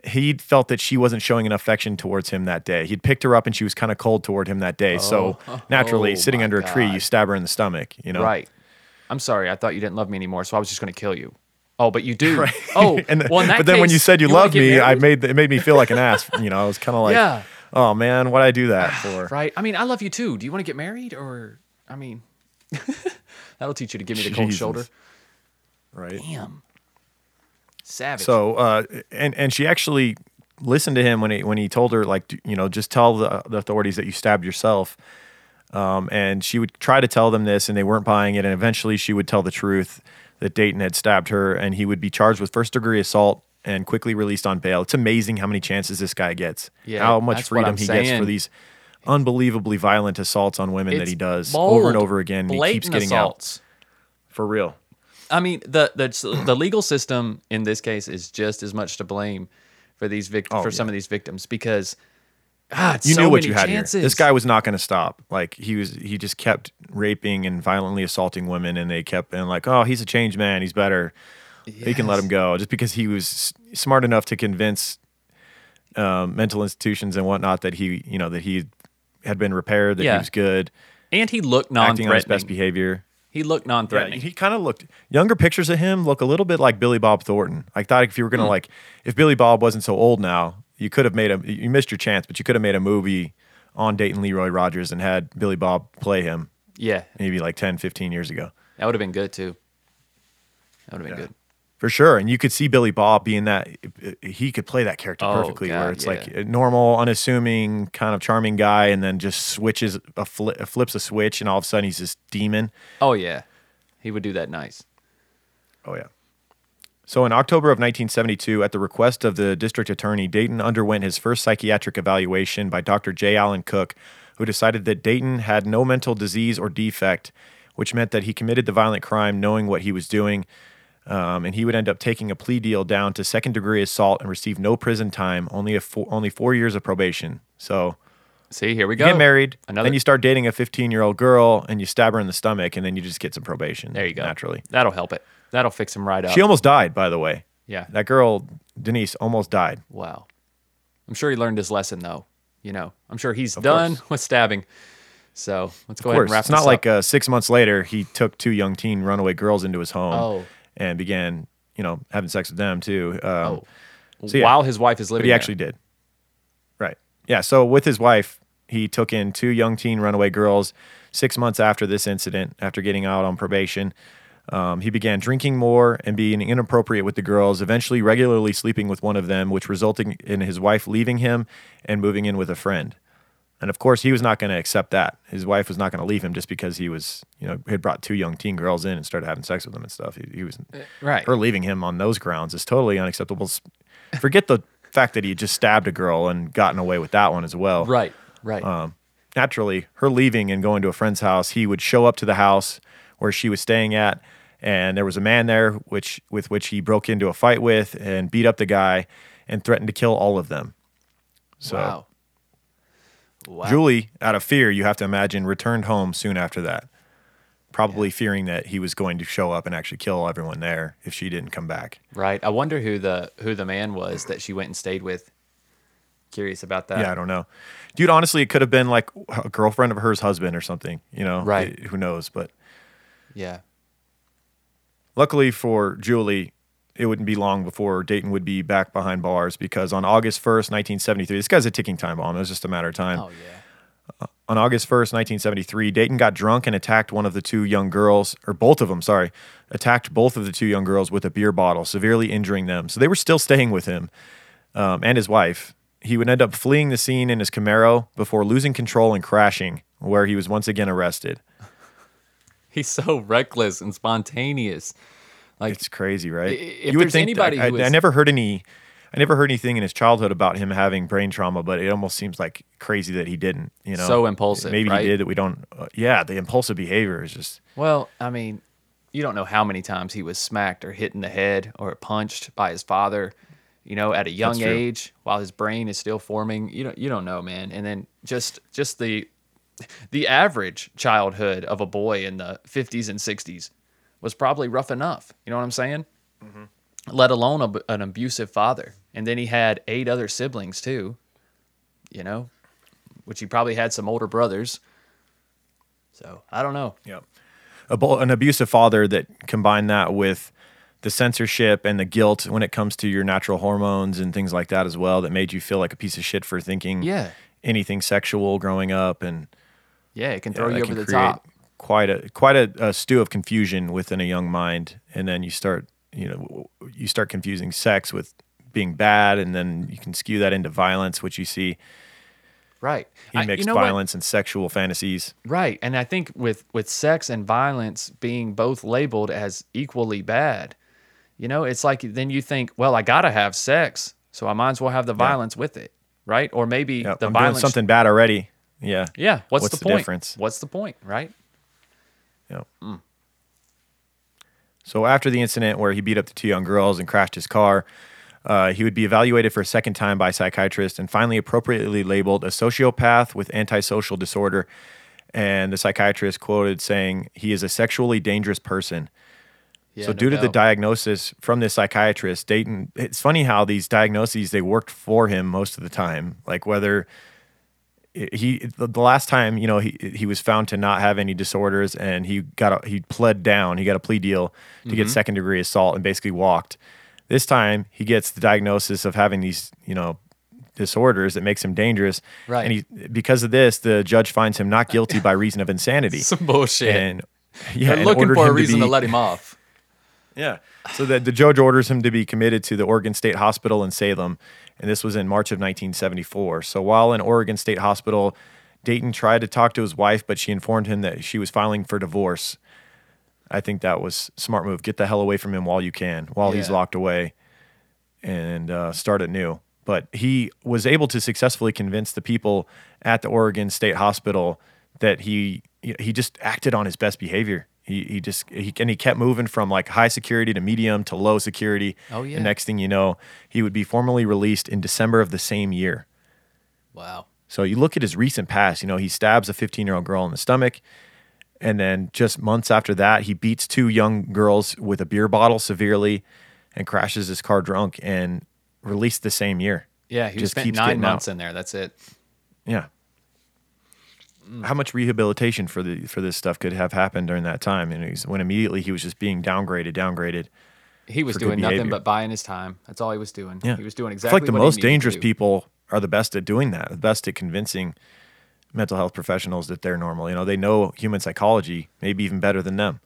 he felt that she wasn't showing enough affection towards him that day. He'd picked her up and she was kind of cold toward him that day. so Oh. (laughs) naturally, Oh, sitting under a tree, you stab her in the stomach. You know, Right. I'm sorry. I thought you didn't love me anymore, so I was just going to kill you. Oh, but you do. (laughs) Right. Oh, (laughs) and well, but then when you said you, loved get me, I made it made me feel like an ass. You know, I was kind of like, Yeah. oh man, why'd I do that (sighs) for? Right. I mean, I love you too. Do you want to get married, or I mean, that'll teach you to give me the cold Jesus. shoulder. Right. Damn. Savage. So, uh, and and she actually listened to him when he when he told her like, you know, just tell the, the authorities that you stabbed yourself. Um, and she would try to tell them this, and they weren't buying it. And eventually, she would tell the truth that Dayton had stabbed her, and he would be charged with first degree assault and quickly released on bail. It's amazing how many chances this guy gets. Yeah, how much freedom he gets for these unbelievably violent assaults on women that he does bold, over and over again. And he keeps getting assaults. out for real. I mean, the the the legal system in this case is just as much to blame for these vic- Oh, for some of these victims because ah, it's you so knew what you had chances. here. This guy was not going to stop. Like he was, he just kept raping and violently assaulting women, and they kept and like, oh, he's a changed man. He's better. We can let him go, just because he was s- smart enough to convince um, mental institutions and whatnot that he, you know, that he had been repaired, that Yeah. he was good, and he looked on his best behavior. He looked non-threatening. he kind of looked younger pictures of him look a little bit like Billy Bob Thornton. I thought if you were gonna Hmm. like if Billy Bob wasn't so old now, you could have made a you missed your chance, but you could have made a movie on Dayton Leroy Rogers and had Billy Bob play him yeah, maybe like 10, 15 years ago. that would have been good too. That would have been Yeah. good. For sure. And you could see Billy Bob being that he could play that character Oh, perfectly where it's yeah. like a normal, unassuming, kind of charming guy and then just switches a fli flips a switch and all of a sudden he's this demon. Oh yeah, he would do that nice. Oh, yeah. So in October of 1972, at the request of the district attorney, Dayton underwent his first psychiatric evaluation by Dr. J. Allen Cook, who decided that Dayton had no mental disease or defect, which meant that he committed the violent crime knowing what he was doing. Um, and he would end up taking a plea deal down to second degree assault and receive no prison time, only a four, only four years of probation. So See, here we go. get married, Another. then you start dating a 15 year old girl, and you stab her in the stomach, and then you just get some probation. there you go. Naturally, That'll help it. That'll fix him right up. she almost died, by the way. yeah. That girl, Denise, almost died. Wow. I'm sure he learned his lesson though. You know, I'm sure he's done course. with stabbing. So let's go Of ahead and course, wrap it's not this like uh, six months later he took two young teen runaway girls into his home Oh. And began, you know, having sex with them too. Um, oh, so yeah. while his wife is but living. he there. actually did. Right. Yeah. So with his wife, he took in two young teen runaway girls. Six months after this incident, after getting out on probation, um, he began drinking more and being inappropriate with the girls. Eventually, regularly sleeping with one of them, which resulted in his wife leaving him and moving in with a friend. And of course, he was not going to accept that. His wife was not going to leave him just because he was, you know, had brought two young teen girls in and started having sex with them and stuff. He, he was right. her leaving him on those grounds is totally unacceptable. Forget the (laughs) fact that he just stabbed a girl and gotten away with that one as well. Right. Right. Um, naturally, her leaving and going to a friend's house, he would show up to the house where she was staying at and there was a man there which with which he broke into a fight with and beat up the guy and threatened to kill all of them. So wow. Wow. Julie, out of fear, you have to imagine, returned home soon after that, probably fearing that he was going to show up and actually kill everyone there if she didn't come back. Right. I wonder who the who the man was that she went and stayed with. Curious about that. Yeah, I don't know, dude. Honestly, it could have been like a girlfriend of hers husband or something. You know, Right. It- who knows? But Yeah. luckily for Julie, it wouldn't be long before Dayton would be back behind bars because on August 1st, 1973, this guy's a ticking time bomb. It was just a matter of time. Oh yeah. On August 1st, 1973, Dayton got drunk and attacked one of the two young girls, or both of them, sorry, attacked both of the two young girls with a beer bottle, severely injuring them. So they were still staying with him um, and his wife. He would end up fleeing the scene in his Camaro before losing control and crashing, where he was once again arrested. (laughs) He's so reckless and spontaneous. Like It's crazy, right? I- if there's anybody I, who I, I is- never heard any. I never heard anything in his childhood about him having brain trauma, but it almost seems like crazy that he didn't. You know, So impulsive, Maybe right? he did that. We don't. Uh, yeah, the impulsive behavior is just. Well, I mean, you don't know how many times he was smacked or hit in the head or punched by his father, you know, at a young age while his brain is still forming. You don't you don't know, man. And then just just the the average childhood of a boy in the 50s and 60s was probably rough enough. You know what I'm saying? Mm-hmm. Let alone a, an abusive father. And then he had eight other siblings too, you know, which he probably had some older brothers. So I don't know. Yep. An abusive father that combined that with the censorship and the guilt when it comes to your natural hormones and things like that as well that made you feel like a piece of shit for thinking Yeah. anything sexual growing up and Yeah, it can throw that you can over the create top. Quite a quite a, a stew of confusion within a young mind, and then you start you know you start confusing sex with being bad, and then you can skew that into violence, which you see Right. he I- mixed you know what? violence and sexual fantasies. Right. And I think with with sex and violence being both labeled as equally bad, you know, it's like then you think, well, I got to have sex, so I might as well have the violence with it, right? Or maybe Yeah, the I'm violence something bad already. Yeah. Yeah, what's, What's the, the point? difference? What's the point, right? Yep. So after the incident where he beat up the two young girls and crashed his car, uh, he would be evaluated for a second time by a psychiatrist and finally appropriately labeled a sociopath with antisocial disorder. And the psychiatrist quoted saying, "He is a sexually dangerous person." Yeah, so no due to the diagnosis from this psychiatrist, Dayton, it's funny how these diagnoses they worked for him most of the time. Like whether he the, the last time you know he he was found to not have any disorders and he got a, he pled down he got a plea deal to Mm-hmm. get second degree assault and basically walked this time he gets the diagnosis of having these you know disorders that makes him dangerous Right. and he because of this the judge finds him not guilty by reason of insanity (laughs) Some bullshit. and yeah and looking for a reason to, be- let him off. Yeah. So the, the judge orders him to be committed to the Oregon State Hospital in Salem. And this was in March of 1974. So while in Oregon State Hospital, Dayton tried to talk to his wife, but she informed him that she was filing for divorce. I think that was smart move. Get the hell away from him while you can, while he's locked away, and uh, start anew. But he was able to successfully convince the people at the Oregon State Hospital that he he just acted on his best behavior. He he just he and he kept moving from like high security to medium to low security. Oh, yeah. And next thing you know, he would be formally released in December of the same year. Wow. So you look at his recent past, you know, he stabs a 15 year old girl in the stomach. And then just months after that, he beats two young girls with a beer bottle severely and crashes his car drunk and released the same year. Yeah, he Just spent keeps nine months out. in there. That's it. Yeah. Mm. How much rehabilitation for the for this stuff could have happened during that time? And he's, when immediately he was just being downgraded, downgraded. He was doing nothing but buying his time. That's all he was doing. Yeah. He was doing exactly feel like the most dangerous people are the best at doing that, the best at convincing mental health professionals that they're normal. You know, they know human psychology maybe even better than them,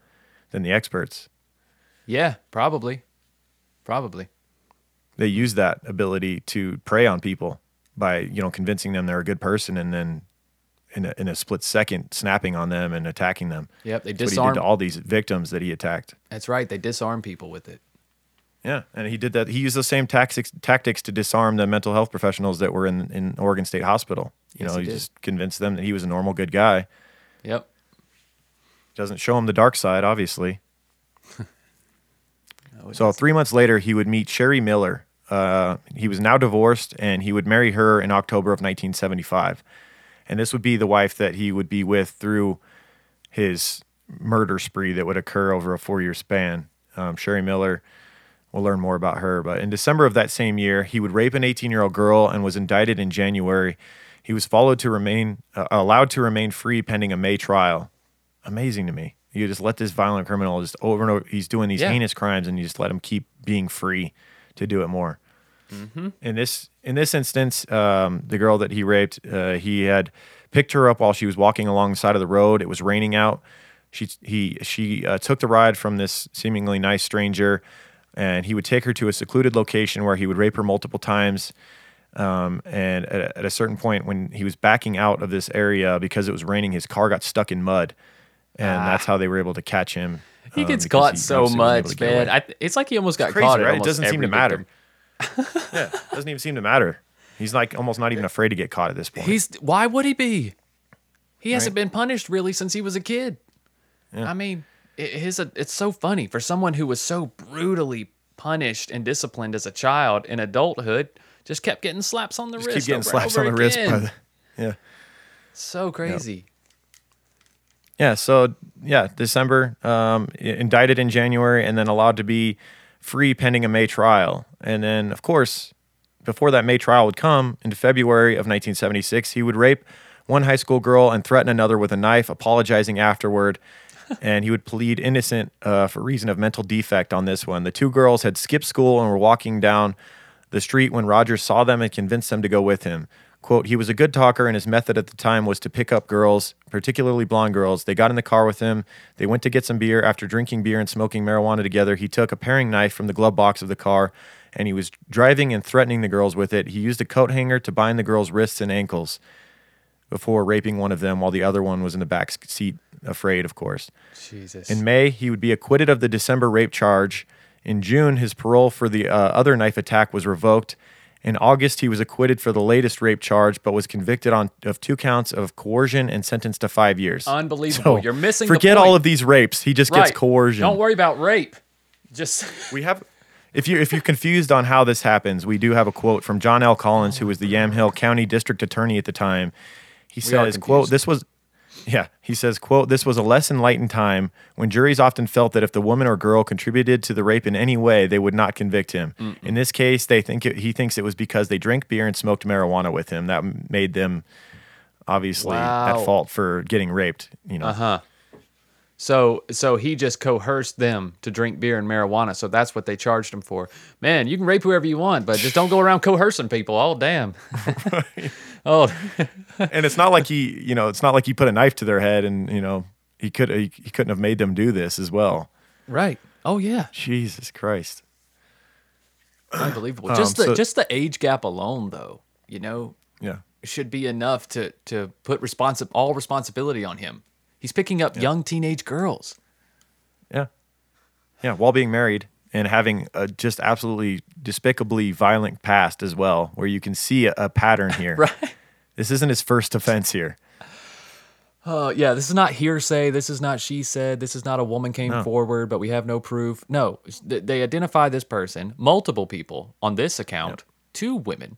than the experts. Yeah, probably. Probably. They use that ability to prey on people by, you know, convincing them they're a good person and then in a, in a split second snapping on them and attacking them. Yep, they That's what he did to all these victims that he attacked. That's right. They disarm people with it. Yeah, and he did that. He used the same tactics tactics to disarm the mental health professionals that were in, in Oregon State Hospital. You Yes, know, he he, just convinced them that he was a normal, good guy. Yep. Doesn't show him the dark side, obviously. (laughs) So three months later, he would meet Sherry Miller. Uh, he was now divorced, and he would marry her in October of 1975. And this would be the wife that he would be with through his murder spree that would occur over a four-year span. Um, Sherry Miller. We'll learn more about her. But in December of that same year, he would rape an 18 year old girl and was indicted in January. He was followed to remain uh, allowed to remain free pending a May trial. Amazing to me. You just let this violent criminal just over and over. He's doing these Yeah. heinous crimes, and you just let him keep being free to do it more. In this in this instance, um, the girl that he raped, uh, he had picked her up while she was walking along the side of the road. It was raining out. She he she uh, took the ride from this seemingly nice stranger, and he would take her to a secluded location where he would rape her multiple times. Um, and at, at a certain point, when he was backing out of this area because it was raining, his car got stuck in mud, and that's how they were able to catch him. He um, gets caught he so obviously wasn't able much, man. I, it's like he almost got Crazy, caught. right? It almost doesn't seem to matter. victim. (laughs) yeah, doesn't even seem to matter. He's like almost not even afraid to get caught at this point. He's why would he be? He hasn't Right. been punished really since he was a kid. I mean, it, his it's so funny for someone who was so brutally punished and disciplined as a child in adulthood, just kept getting slaps on the Just wrist. keep getting slaps on the wrist. By the, yeah. So crazy. Yeah. So yeah, December, um, indicted in January, and then allowed to be free pending a May trial. And then, of course, before that May trial would come, in February of 1976, he would rape one high school girl and threaten another with a knife, apologizing afterward. (laughs) and he would plead innocent uh, for reason of mental defect on this one. The two girls had skipped school and were walking down the street when Rogers saw them and convinced them to go with him. Quote, he was a good talker, and his method at the time was to pick up girls, particularly blonde girls. They got in the car with him. They went to get some beer. After drinking beer and smoking marijuana together, he took a paring knife from the glove box of the car and he was driving and threatening the girls with it. He used a coat hanger to bind the girls' wrists and ankles before raping one of them while the other one was in the back seat, afraid, of course. Jesus. In May, he would be acquitted of the December rape charge. In June, his parole for the uh, other knife attack was revoked. In August, he was acquitted for the latest rape charge, but was convicted on of two counts of coercion and sentenced to five years. Unbelievable. You're missing the Forget all of these rapes. He just gets coercion. Don't worry about rape. Just (laughs) We have, if you're, if you're confused on how this happens, we do have a quote from John L. Collins, who was the Yamhill County District Attorney at the time. He are says, "quote. This was." Yeah, he says, quote, this was a less enlightened time when juries often felt that if the woman or girl contributed to the rape in any way, they would not convict him. In this case, they think it, he thinks it was because they drank beer and smoked marijuana with him. That made them obviously Wow. at fault for getting raped, you know. uh-huh. So so he just coerced them to drink beer and marijuana. So that's what they charged him for. Man, you can rape whoever you want, but just don't go around coercing people. (laughs) Oh damn. (laughs) oh and it's not like he, you know, it's not like he put a knife to their head and, you know, he could he, he couldn't have made them do this as well. right. Oh yeah. Jesus Christ. Unbelievable. Um, just the so- just the age gap alone though, you know, Yeah. should be enough to to put responsi- all responsibility on him. He's picking up young teenage girls. Yeah. Yeah, while being married and having a just absolutely despicably violent past as well, where you can see a, a pattern (laughs) here. Right. This isn't his first offense here. Oh, yeah, this is not hearsay. This is not she said. This is not a woman came forward, but we have no proof. No, th- they identify this person, multiple people on this account, two women,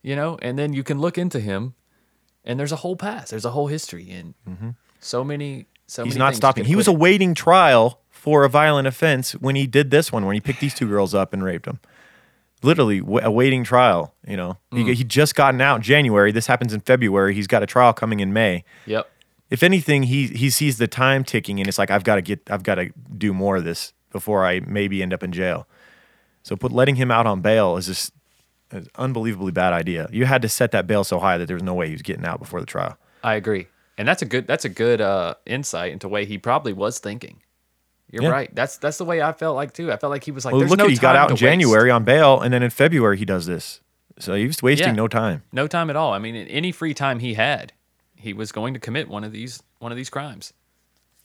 you know, and then you can look into him and there's a whole past, there's a whole history and so many, so. He's many not stopping. He was awaiting trial for a violent offense when he did this one, when he picked these two girls up and raped them. Literally w- awaiting trial. You know, Mm. he, he just gotten out in January. This happens in February. He's got a trial coming in May. Yep. If anything, he he sees the time ticking and it's like I've got to get I've got to do more of this before I maybe end up in jail. So put letting him out on bail is just an unbelievably bad idea. You had to set that bail so high that there was no way he was getting out before the trial. I agree. And that's a good that's a good uh, insight into the way he probably was thinking. You're Yeah. right. That's that's the way I felt like too. I felt like he was like, Well, look no at he got out in to waste." January on bail, and then in February he does this. So he was wasting Yeah. no time. No time at all. I mean, in any free time he had, he was going to commit one of these one of these crimes.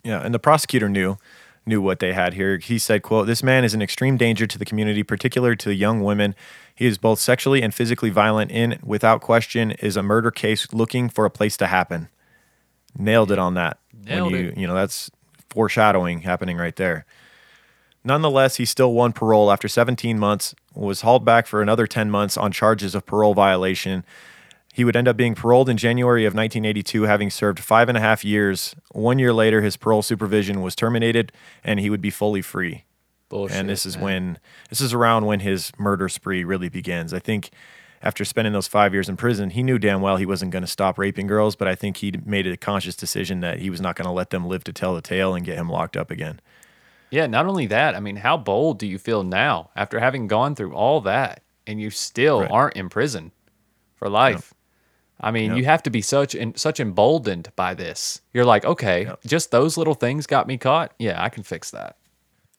Yeah, and the prosecutor knew knew what they had here. He said, "quote This man is an extreme danger to the community, particularly to young women. He is both sexually and physically violent. In without question, is a murder case looking for a place to happen." Nailed it on that. Nailed when you it. you know that's foreshadowing happening right there. Nonetheless, he still won parole after 17 months, was hauled back for another 10 months on charges of parole violation. He would end up being paroled in January of 1982, having served five and a half years. One year later, his parole supervision was terminated, and he would be fully free. Bullshit. and this is man. when this is around when his murder spree really begins. I think after spending those five years in prison, he knew damn well he wasn't going to stop raping girls, but I think he made a conscious decision that he was not going to let them live to tell the tale and get him locked up again. Yeah, not only that, I mean, how bold do you feel now after having gone through all that and you still Right. aren't in prison for life? I mean, you have to be such and such emboldened by this. You're like, okay, just those little things got me caught. Yeah, I can fix that.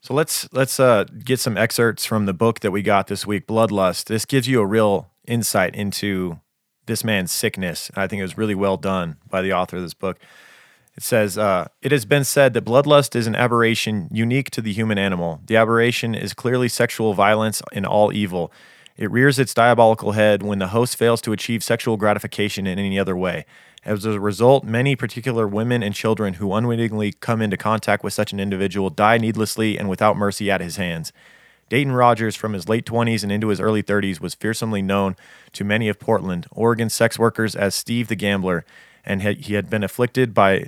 So let's let's uh, get some excerpts from the book that we got this week, Bloodlust. This gives you a real insight into this man's sickness. I think it was really well done by the author of this book. It says, uh, It has been said that bloodlust is an aberration unique to the human animal. The aberration is clearly sexual violence in all evil. It rears its diabolical head when the host fails to achieve sexual gratification in any other way. As a result, many particular women and children who unwittingly come into contact with such an individual die needlessly and without mercy at his hands. Dayton Rogers, from his late 20s and into his early 30s, was fearsomely known to many of Portland, Oregon sex workers as Steve the Gambler, and he had been afflicted by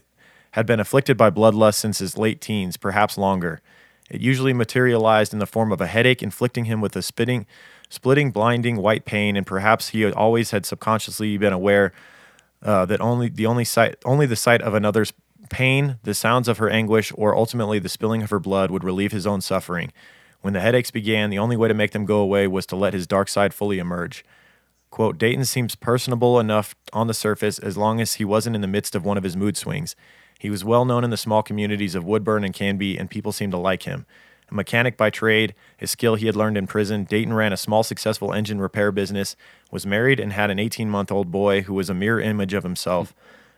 had been afflicted by bloodlust since his late teens, perhaps longer. It usually materialized in the form of a headache, inflicting him with a spitting, splitting, blinding white pain, and perhaps he always had subconsciously been aware uh, that only the only sight only the sight of another's pain, the sounds of her anguish, or ultimately the spilling of her blood would relieve his own suffering. When the headaches began, the only way to make them go away was to let his dark side fully emerge. Quote, Dayton seems personable enough on the surface as long as he wasn't in the midst of one of his mood swings. He was well known in the small communities of Woodburn and Canby, and people seemed to like him. A mechanic by trade, a skill he had learned in prison, Dayton ran a small successful engine repair business, was married, and had an 18 month old boy who was a mirror image of himself.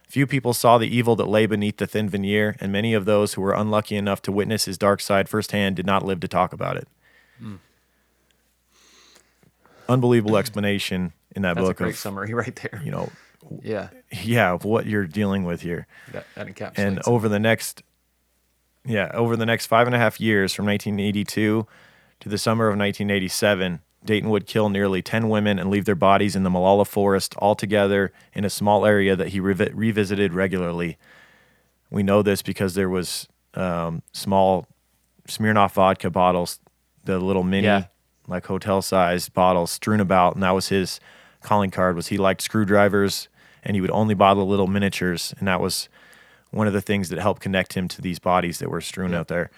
Few people saw the evil that lay beneath the thin veneer, and many of those who were unlucky enough to witness his dark side firsthand did not live to talk about it. Hmm. Unbelievable explanation in that That's a book great of summary right there. you know Yeah, yeah of what you're dealing with here that, that encapsulates. and over the next yeah over the next five and a half years from 1982 to the summer of 1987 dayton would kill nearly 10 women and leave their bodies in the Molalla forest altogether in a small area that he revi- revisited regularly we know this because there was um, small smirnoff vodka bottles the little mini Yeah. like hotel sized bottles strewn about and that was his calling card was he liked screwdrivers and he would only bottle little miniatures and that was one of the things that helped connect him to these bodies that were strewn out there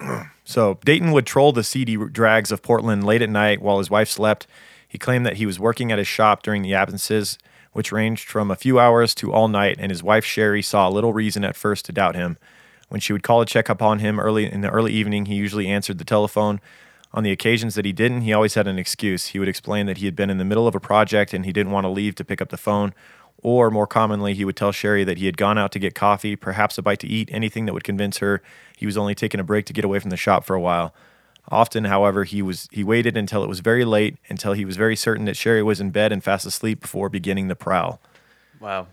(clears throat) so Dayton would troll the seedy drags of Portland late at night while his wife slept. He claimed that he was working at his shop during the absences, which ranged from a few hours to all night, and his wife Sherry saw little reason at first to doubt him. When she would call to check up on him early in the early evening, he usually answered the telephone. On the occasions that he didn't, he always had an excuse. He would explain that he had been in the middle of a project and he didn't want to leave to pick up the phone. Or more commonly, he would tell Sherry that he had gone out to get coffee, perhaps a bite to eat, anything that would convince her he was only taking a break to get away from the shop for a while. Often, however, he was he waited until it was very late, until he was very certain that Sherry was in bed and fast asleep before beginning the prowl. wow.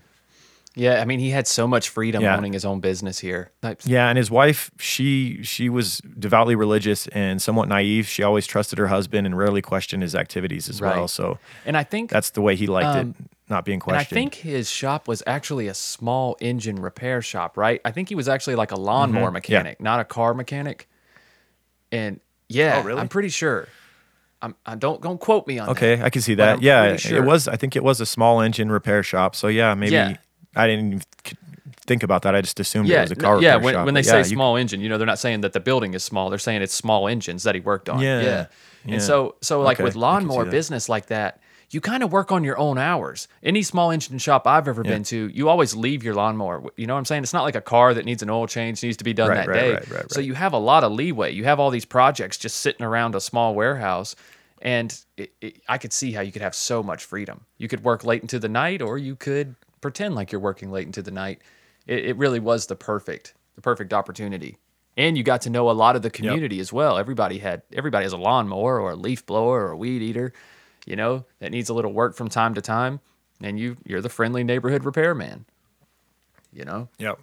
Yeah, I mean, he had so much freedom Yeah. owning his own business here. Yeah, and his wife, she she was devoutly religious and somewhat naive. She always trusted her husband and rarely questioned his activities as well. So And I think that's the way he liked Um, it, not being And I think his shop was actually a small engine repair shop, right? I think he was actually like a lawnmower mm-hmm. mechanic, not a car mechanic. And yeah, Oh, really? I'm pretty sure. I'm, I don't don't quote me on that. Okay, I can see that. Yeah, pretty it was. I think it was a small engine repair shop. So yeah, maybe Yeah. I didn't even think about that. I just assumed it was a no- car yeah. repair When, shop. when they say yeah, you- small engine, you know, they're not saying that the building is small. They're saying it's small engines that he worked on. Yeah, yeah. yeah. And so, so like Okay, with I can see lawnmower business like that, you kind of work on your own hours. Any small engine shop I've ever been to, you always leave your lawnmower. You know what I'm saying? It's not like a car that needs an oil change needs to be done Right, that right, day. right, So you have a lot of leeway. You have all these projects just sitting around a small warehouse. And it, it, I could see how you could have so much freedom. You could work late into the night, or you could pretend like you're working late into the night. It, it really was the perfect, the perfect opportunity. And you got to know a lot of the community as well. Everybody had, everybody has a lawnmower or a leaf blower or a weed eater, you know, that needs a little work from time to time. And you, you're the friendly neighborhood repairman. You know, Yep.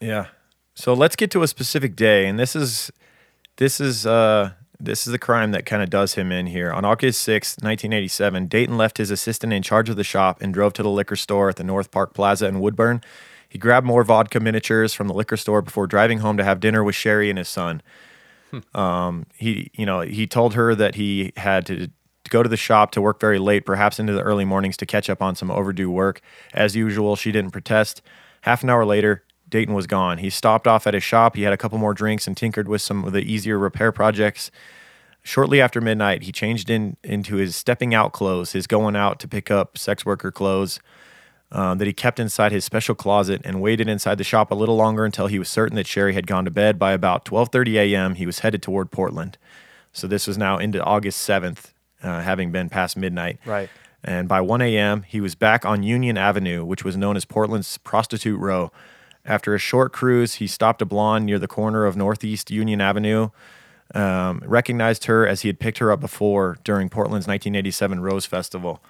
Yeah. So let's get to a specific day, and this is this is uh, this is the crime that kind of does him in here. On August 6, 1987, Dayton left his assistant in charge of the shop and drove to the liquor store at the North Park Plaza in Woodburn. He grabbed more vodka miniatures from the liquor store before driving home to have dinner with Sherry and his son. Um, he, you know, he told her that he had to to go to the shop to work very late, perhaps into the early mornings to catch up on some overdue work. As usual, she didn't protest. Half an hour later, Dayton was gone. He stopped off at his shop. He had a couple more drinks and tinkered with some of the easier repair projects. Shortly after midnight, he changed in into his stepping out clothes, his going out to pick up sex worker clothes um, that he kept inside his special closet, and waited inside the shop a little longer until he was certain that Sherry had gone to bed. By about 12:30 a.m., he was headed toward Portland. So this was now into August 7th, uh, having been past midnight. Right. And by 1 a.m., he was back on Union Avenue, which was known as Portland's Prostitute Row. After a short cruise, he stopped a blonde near the corner of Northeast Union Avenue, um, recognized her as he had picked her up before during Portland's 1987 Rose Festival.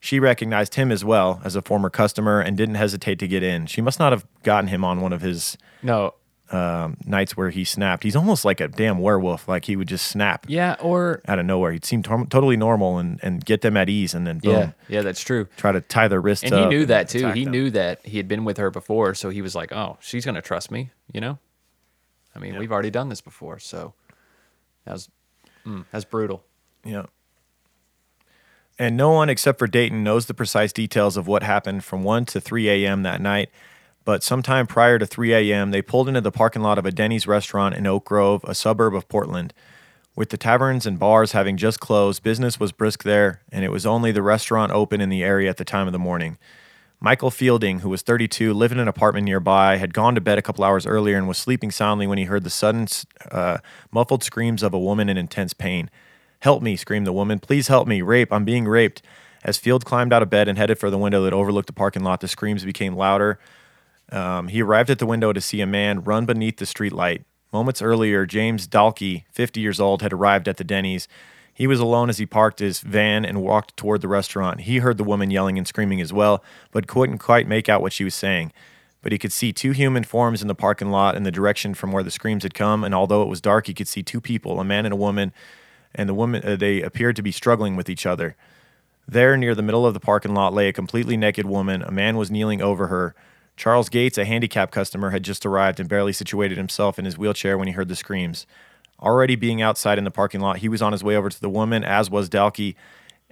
She recognized him as well as a former customer and didn't hesitate to get in. She must not have gotten him on one of his No. Um, nights where he snapped. He's almost like a damn werewolf. Like he would just snap Yeah, or out of nowhere. He'd seem to- totally normal and, and get them at ease and then boom, yeah, yeah, that's true. try to tie their wrists And he knew that too. He them. knew that he had been with her before, so he was like, "Oh, she's gonna trust me," you know. I mean, we've already done this before, so that was mm, that's brutal. Yeah. And no one except for Dayton knows the precise details of what happened from 1 to 3 a.m. that night. But sometime prior to 3 a.m., they pulled into the parking lot of a Denny's restaurant in Oak Grove, a suburb of Portland. With the taverns and bars having just closed, business was brisk there, and it was only the restaurant open in the area at the time of the morning. Michael Fielding, who was 32, lived in an apartment nearby, had gone to bed a couple hours earlier and was sleeping soundly when he heard the sudden, uh, muffled screams of a woman in intense pain. Help me, screamed the woman. Please help me. Rape. I'm being raped. As Field climbed out of bed and headed for the window that overlooked the parking lot, the screams became louder. Um, he arrived at the window to see a man run beneath the streetlight. Moments earlier, James Dalkey, 50 years old, had arrived at the Denny's. He was alone as he parked his van and walked toward the restaurant. He heard the woman yelling and screaming as well, but couldn't quite make out what she was saying. But he could see two human forms in the parking lot in the direction from where the screams had come, and although it was dark, he could see two people, a man and a woman, and the woman uh, they appeared to be struggling with each other. There, near the middle of the parking lot, lay a completely naked woman. A man was kneeling over her. Charles Gates, a handicap customer, had just arrived and barely situated himself in his wheelchair when he heard the screams. Already being outside in the parking lot, he was on his way over to the woman, as was Dalkey.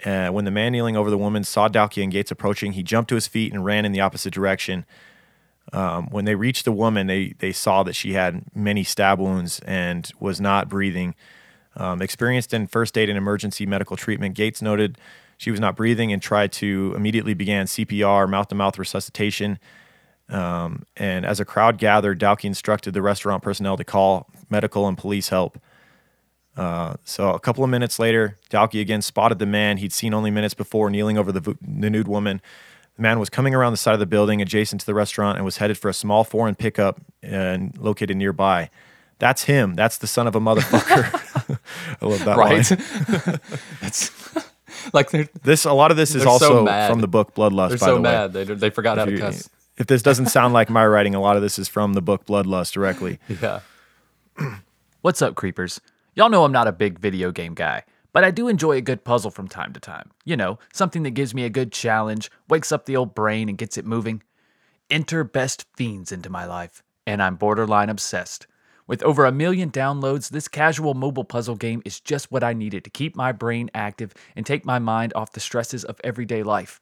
Uh, when the man kneeling over the woman saw Dalkey and Gates approaching, he jumped to his feet and ran in the opposite direction. Um, when they reached the woman, they, they saw that she had many stab wounds and was not breathing. Um, experienced in first aid and emergency medical treatment, Gates noted she was not breathing and tried to immediately began CPR, mouth to mouth resuscitation. Um, and as a crowd gathered, Dalkey instructed the restaurant personnel to call medical and police help. Uh, so a couple of minutes later, Dalkey again spotted the man he'd seen only minutes before kneeling over the, vo- the nude woman. The man was coming around the side of the building adjacent to the restaurant and was headed for a small foreign pickup and located nearby. That's him. That's the son of a motherfucker. (laughs) (laughs) I love that Right? line. (laughs) that's like This a lot of this is They're so also from the book Bloodlust. they're by so the way. mad they they forgot how to cuss. If this doesn't sound like my writing, a lot of this is from the book Bloodlust directly. (laughs) Yeah. (clears throat) What's up, creepers? Y'all know I'm not a big video game guy, but I do enjoy a good puzzle from time to time. You know, something that gives me a good challenge, wakes up the old brain, and gets it moving. Enter Best Fiends into my life, and I'm borderline obsessed. With over a million downloads, this casual mobile puzzle game is just what I needed to keep my brain active and take my mind off the stresses of everyday life.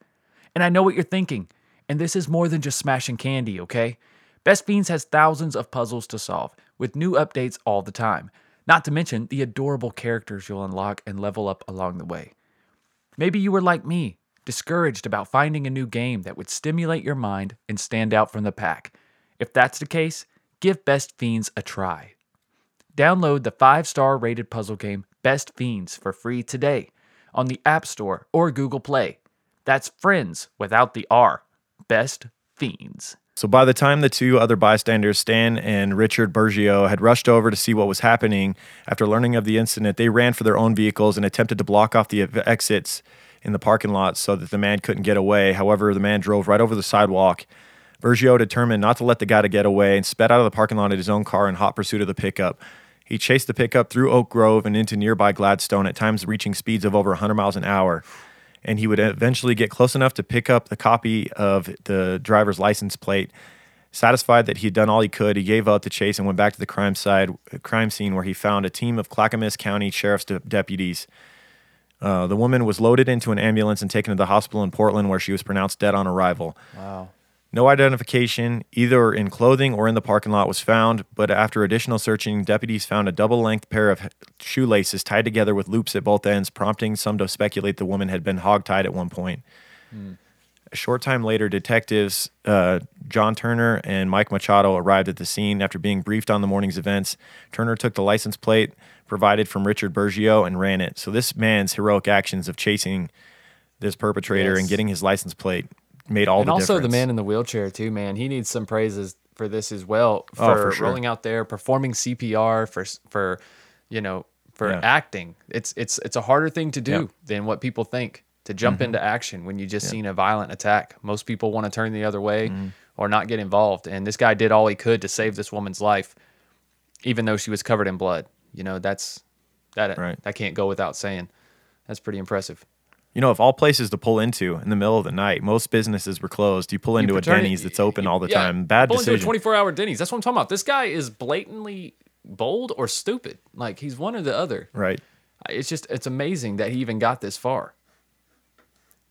And I know what you're thinking. And this is more than just smashing candy, okay? Best Fiends has thousands of puzzles to solve, with new updates all the time. Not to mention the adorable characters you'll unlock and level up along the way. Maybe you were like me, discouraged about finding a new game that would stimulate your mind and stand out from the pack. If that's the case, give Best Fiends a try. Download the five star rated puzzle game Best Fiends for free today on the App Store or Google Play. That's friends without the R. Best Fiends. So by the time the two other bystanders, Stan and Richard Bergio, had rushed over to see what was happening after learning of the incident, they ran for their own vehicles and attempted to block off the exits in the parking lot so that the man couldn't get away. However, the man drove right over the sidewalk, Bergio determined not to let the guy to get away and sped out of the parking lot in his own car in hot pursuit of the pickup. He chased the pickup through Oak Grove and into nearby Gladstone, at times reaching speeds of over 100 miles an hour. And he would eventually get close enough to pick up the copy of the driver's license plate. Satisfied that he had done all he could, he gave up the chase and went back to the crime side, crime scene, where he found a team of Clackamas County Sheriff's de- deputies. Uh, the woman was loaded into an ambulance and taken to the hospital in Portland, where she was pronounced dead on arrival. Wow. No identification, either in clothing or in the parking lot, was found, but after additional searching, deputies found a double length pair of shoelaces tied together with loops at both ends, prompting some to speculate the woman had been hogtied at one point. A short time later, detectives uh, John Turner and Mike Machado arrived at the scene after being briefed on the morning's events. Turner took the license plate provided from Richard Bergio and ran it. So, this man's heroic actions of chasing this perpetrator and getting his license plate made all the and the also difference. the man in the wheelchair too, man. He needs some praises for this as well. For, Oh, for sure. rolling out there, performing CPR, for for you know for Yeah. acting. It's it's it's a harder thing to do than what people think. To jump Mm-hmm. into action when you just seen a violent attack. Most people want to turn the other way Mm-hmm. or not get involved. And this guy did all he could to save this woman's life, even though she was covered in blood. You know that's that Right. that can't go without saying. That's pretty impressive. You know, of all places to pull into in the middle of the night, most businesses were closed. You pull into a Paternity- Denny's that's open all the yeah, time. Bad pull into a decision. 24 hour Denny's. That's what I'm talking about. This guy is blatantly bold or stupid. Like he's one or the other. right. It's just it's amazing that he even got this far.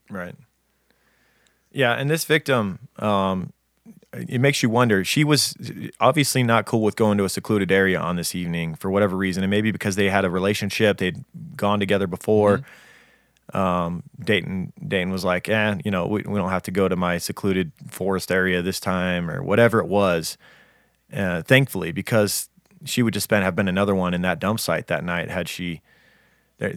Right. Yeah, and this victim, um, it makes you wonder. She was obviously not cool with going to a secluded area on this evening for whatever reason, and maybe because they had a relationship, they'd gone together before. Um, Dayton, Dayton was like, "Eh, you know, we, we don't have to go to my secluded forest area this time, or whatever it was." Uh, thankfully, because she would just been have been another one in that dump site that night had she.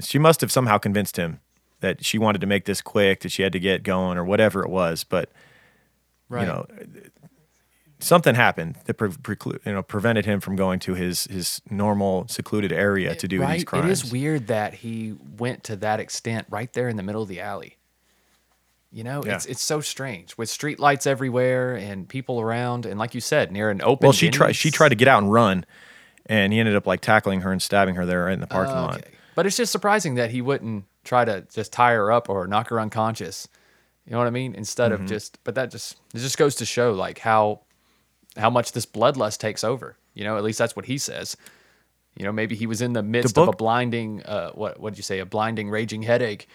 She must have somehow convinced him that she wanted to make this quick, that she had to get going, or whatever it was. But Right. you know, something happened that pre- preclu- you know prevented him from going to his his normal secluded area to do right. these crimes. It is weird that he went to that extent right there in the middle of the alley. You know, Yeah. it's it's so strange with street lights everywhere and people around, and like you said, near an open. Well, she tried. She tried to get out and run, and he ended up like tackling her and stabbing her there right in the parking lot. Okay. But it's just surprising that he wouldn't try to just tie her up or knock her unconscious. You know what I mean? Instead Mm-hmm. of just, but that just it just goes to show like how how much this bloodlust takes over. You know, at least that's what he says. You know, maybe he was in the midst of a blinding, uh, what what did you say, a blinding, raging headache,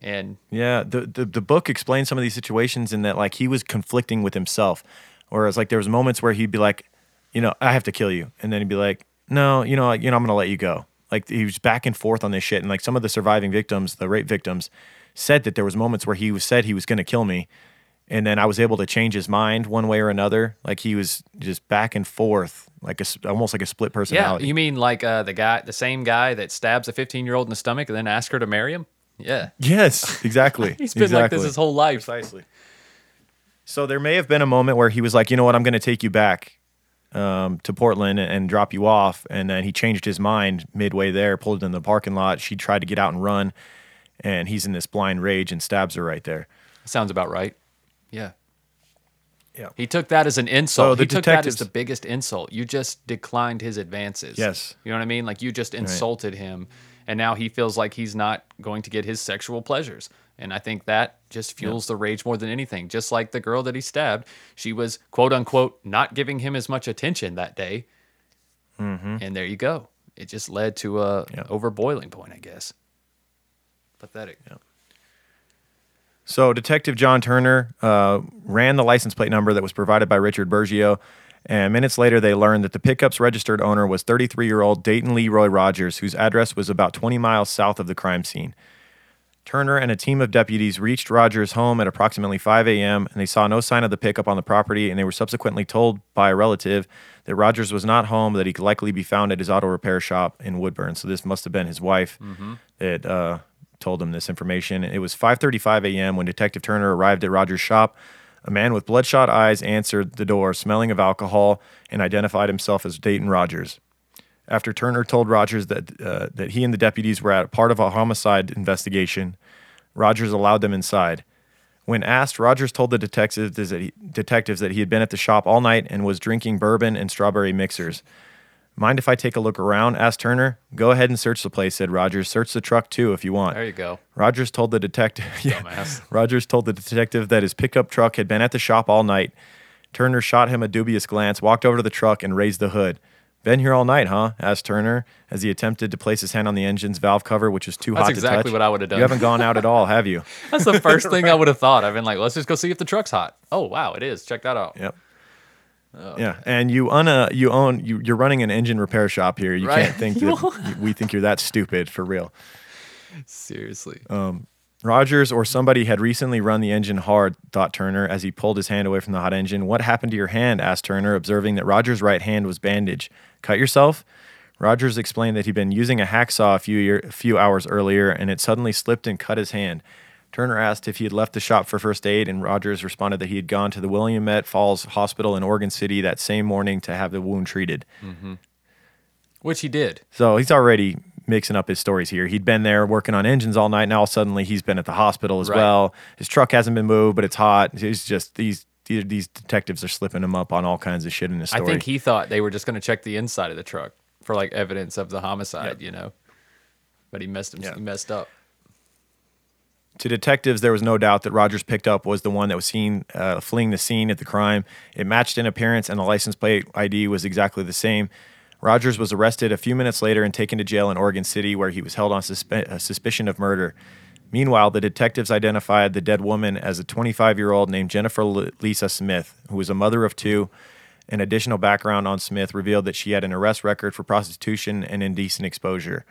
and Yeah, the, the the book explains some of these situations in that like he was conflicting with himself, whereas like there was moments where he'd be like, you know, I have to kill you, and then he'd be like, no, you know, you know, I'm gonna let you go. Like he was back and forth on this shit, and like some of the surviving victims, the rape victims, said that there was moments where he was said he was gonna kill me, and then I was able to change his mind one way or another. Like he was just back and forth, like a s almost like a split personality. yeah, you mean like uh, the guy, the same guy that stabs a 15 year old in the stomach and then asks her to marry him? Yeah, yes, exactly. (laughs) he's been like this his whole life. Precisely. So there may have been a moment where he was like, you know what, I'm going to take you back um, to Portland and, and drop you off, and then he changed his mind midway there, pulled in the parking lot. She tried to get out and run, and he's in this blind rage and stabs her right there. Sounds about right. Yeah. Yeah. He took that as an insult. So the he took that as the biggest insult. You just declined his advances. Yes. You know what I mean? Like you just insulted him and now he feels like he's not going to get his sexual pleasures. And I think that just fuels the rage more than anything. Just like the girl that he stabbed, she was quote unquote not giving him as much attention that day. And there you go. It just led to a Mm-hmm. Yeah. over boiling point, I guess. Pathetic. So Detective John Turner uh, ran the license plate number that was provided by Richard Bergio, and minutes later they learned that the pickup's registered owner was 33-year-old Dayton Leroy Rogers, whose address was about 20 miles south of the crime scene. Turner and a team of deputies reached Rogers' home at approximately 5 a.m. and they saw no sign of the pickup on the property, and they were subsequently told by a relative that Rogers was not home, that he could likely be found at his auto repair shop in Woodburn. So this must have been his wife that uh, told him this information. It was 5:35 a.m. when Detective Turner arrived at Rogers' shop. A man with bloodshot eyes answered the door, smelling of alcohol, and identified himself as Dayton Rogers. After Turner told Rogers that uh, that he and the deputies were at part of a homicide investigation, Rogers allowed them inside. When asked, Rogers told the detectives that, he, detectives that he had been at the shop all night and was drinking bourbon and strawberry mixers. Mind if I take a look around? asked Turner. Go ahead and search the place, said Rogers. Search the truck too if you want. There you go. Rogers told the detective. (laughs) Yeah, Rogers told the detective that his pickup truck had been at the shop all night. Turner shot him a dubious glance, walked over to the truck, and raised the hood. Been here all night, huh? asked Turner as he attempted to place his hand on the engine's valve cover, which was too That's hot exactly to touch. That's exactly what I would've done. You haven't gone out at all, have you? (laughs) That's the first thing I (laughs) would have thought. I've been like, let's just go see if the truck's hot. Oh wow, it is. Check that out. Yep. Yeah, and you own a you own you you're running an engine repair shop here. You Right. can't think (laughs) that we think you're that stupid for real. Seriously. Um, Rogers or somebody had recently run the engine hard, thought Turner as he pulled his hand away from the hot engine. What happened to your hand? asked Turner, observing that Rogers' right hand was bandaged. Cut yourself? Rogers explained that he'd been using a hacksaw a few, year, a few hours earlier and it suddenly slipped and cut his hand. Turner asked if he had left the shop for first aid, and Rogers responded that he had gone to the Willamette Falls Hospital in Oregon City that same morning to have the wound treated. Mm-hmm. Which he did. So he's already mixing up his stories here. He'd been there working on engines all night. Now suddenly he's been at the hospital as Right. well. His truck hasn't been moved, but it's hot. He's just these these, detectives are slipping him up on all kinds of shit in his story. I think he thought they were just going to check the inside of the truck for like evidence of the homicide, you know. But he messed him. Yeah. He messed up. To detectives, there was no doubt that Rogers picked up was the one that was seen uh, fleeing the scene at the crime. It matched in appearance, and the license plate ID was exactly the same. Rogers was arrested a few minutes later and taken to jail in Oregon City, where he was held on uh, suspicion of murder. Meanwhile, the detectives identified the dead woman as a 25 year old named Jennifer Lisa Smith, who was a mother of two. An additional background on Smith revealed that she had an arrest record for prostitution and indecent exposure.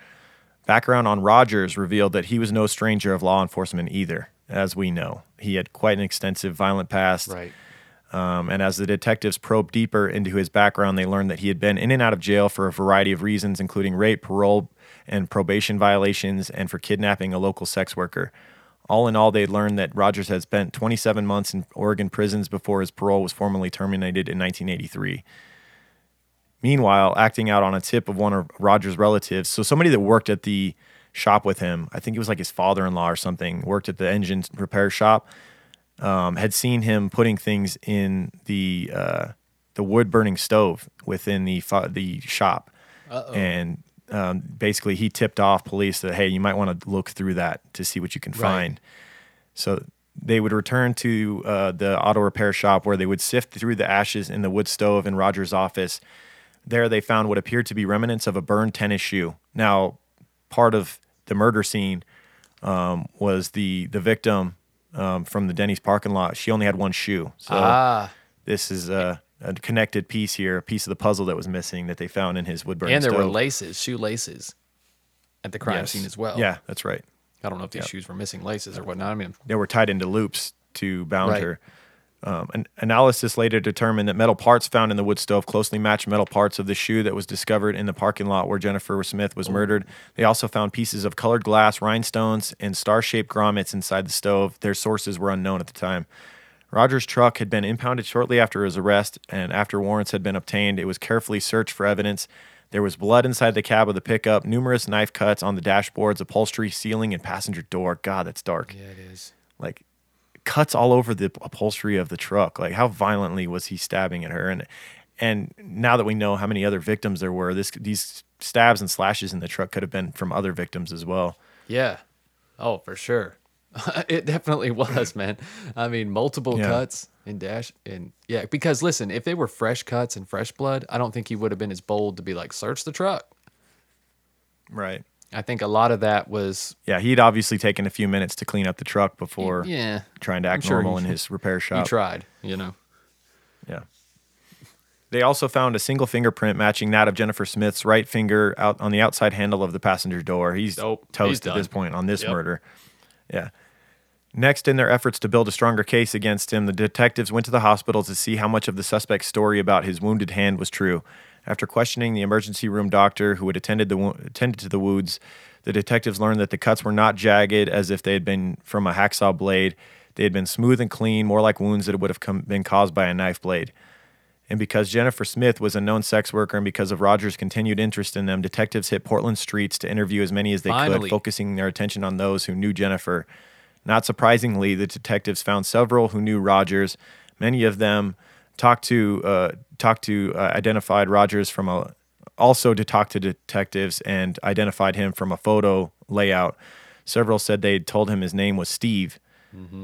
Background on Rogers revealed that he was no stranger of law enforcement either, as we know. He had quite an extensive violent past. Right. Um, and as the detectives probed deeper into his background, they learned that he had been in and out of jail for a variety of reasons, including rape, parole, and probation violations, and for kidnapping a local sex worker. All in all, they learned that Rogers had spent 27 months in Oregon prisons before his parole was formally terminated in 1983. Meanwhile, acting out on a tip of one of Rogers' relatives, so somebody that worked at the shop with him, I think it was like his father in law or something, worked at the engine repair shop, um, had seen him putting things in the uh, the wood burning stove within the the shop, and um, basically he tipped off police that hey, you might want to look through that to see what you can Right. find. So they would return to uh, the auto repair shop where they would sift through the ashes in the wood stove in Roger's office. There, they found what appeared to be remnants of a burned tennis shoe. Now, part of the murder scene um, was the the victim um, from the Denny's parking lot. She only had one shoe, so ah, this is a, a connected piece here, a piece of the puzzle that was missing that they found in his wood and there were laces, shoe laces, at the crime Yes. scene as well. Yeah, that's right. I don't know if these shoes were missing laces or whatnot. I mean, they were tied into loops to bound Right. her. Um, an analysis later determined that metal parts found in the wood stove closely matched metal parts of the shoe that was discovered in the parking lot where Jennifer Smith was murdered. They also found pieces of colored glass, rhinestones, and star shaped grommets inside the stove. Their sources were unknown at the time. Rogers' truck had been impounded shortly after his arrest, and after warrants had been obtained, it was carefully searched for evidence. There was blood inside the cab of the pickup, numerous knife cuts on the dashboards, upholstery, ceiling, and passenger door. God, that's dark yeah, it is. like cuts all over the upholstery of the truck. Like how violently was he stabbing at her? And and now that we know how many other victims there were, this these stabs and slashes in the truck could have been from other victims as well. Yeah. Oh, for sure. (laughs) it definitely (laughs) was, man. I mean, multiple Yeah. cuts in dash and yeah, because listen, if they were fresh cuts and fresh blood, I don't think he would have been as bold to be like, search the truck. Right. I think a lot of that was Yeah, he'd obviously taken a few minutes to clean up the truck before yeah. trying to act sure normal he- in his repair (laughs) shop. He tried, you know. Yeah. They also found a single fingerprint matching that of Jennifer Smith's right finger out on the outside handle of the passenger door. He's Nope, he's toast at this point on this Yep. murder. Yeah. Next, in their efforts to build a stronger case against him, the detectives went to the hospital to see how much of the suspect's story about his wounded hand was true. After questioning the emergency room doctor who had attended the attended to the wounds, the detectives learned that the cuts were not jagged as if they had been from a hacksaw blade. They had been smooth and clean, more like wounds that would have come, been caused by a knife blade. And because Jennifer Smith was a known sex worker and because of Rogers' continued interest in them, detectives hit Portland streets to interview as many as they Finally. could, focusing their attention on those who knew Jennifer. Not surprisingly, the detectives found several who knew Rogers. Many of them talked to uh, talked to uh, identified Rogers from a also to talk to detectives and identified him from a photo layout. Several said they told him his name was Steve.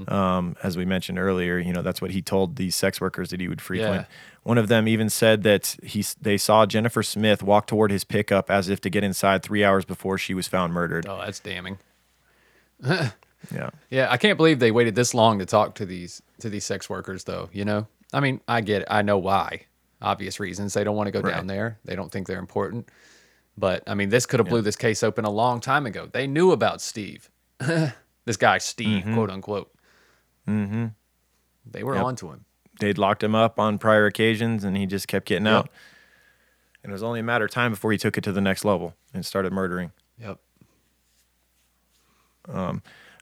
Um, as we mentioned earlier, you know that's what he told these sex workers that he would frequent. Yeah. One of them even said that he they saw Jennifer Smith walk toward his pickup as if to get inside three hours before she was found murdered. Oh, that's damning. (laughs) Yeah, Yeah, I can't believe they waited this long to talk to these to these sex workers though, you know? I mean, I get it. I know why. Obvious reasons. They don't want to go Right. down there. They don't think they're important. But I mean, this could have blew this case open a long time ago. They knew about Steve. (laughs) this guy Steve, quote unquote. Mm-hmm. They were Yep. onto him. they'd locked him up on prior occasions, and he just kept getting out. And it was only a matter of time before he took it to the next level and started murdering. Yep.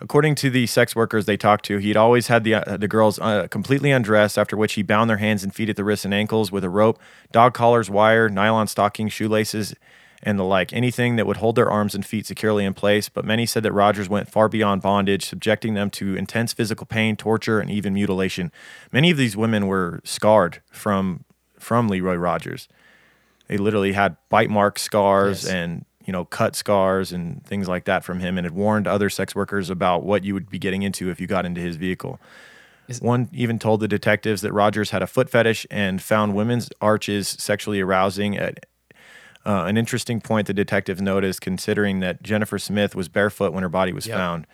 According to the sex workers they talked to, he'd always had the uh, the girls uh, completely undressed. After which he bound their hands and feet at the wrists and ankles with a rope, dog collars, wire, nylon stockings, shoelaces, and the like. Anything that would hold their arms and feet securely in place. But many said that Rogers went far beyond bondage, subjecting them to intense physical pain, torture, and even mutilation. Many of these women were scarred from from Leroy Rogers. They literally had bite mark scars Yes. and you know cut scars and things like that from him, and had warned other sex workers about what you would be getting into if you got into his vehicle. Is- One even told the detectives that Rogers had a foot fetish and found women's arches sexually arousing. At uh, an interesting point the detectives noticed, considering that Jennifer Smith was barefoot when her body was Yep. found.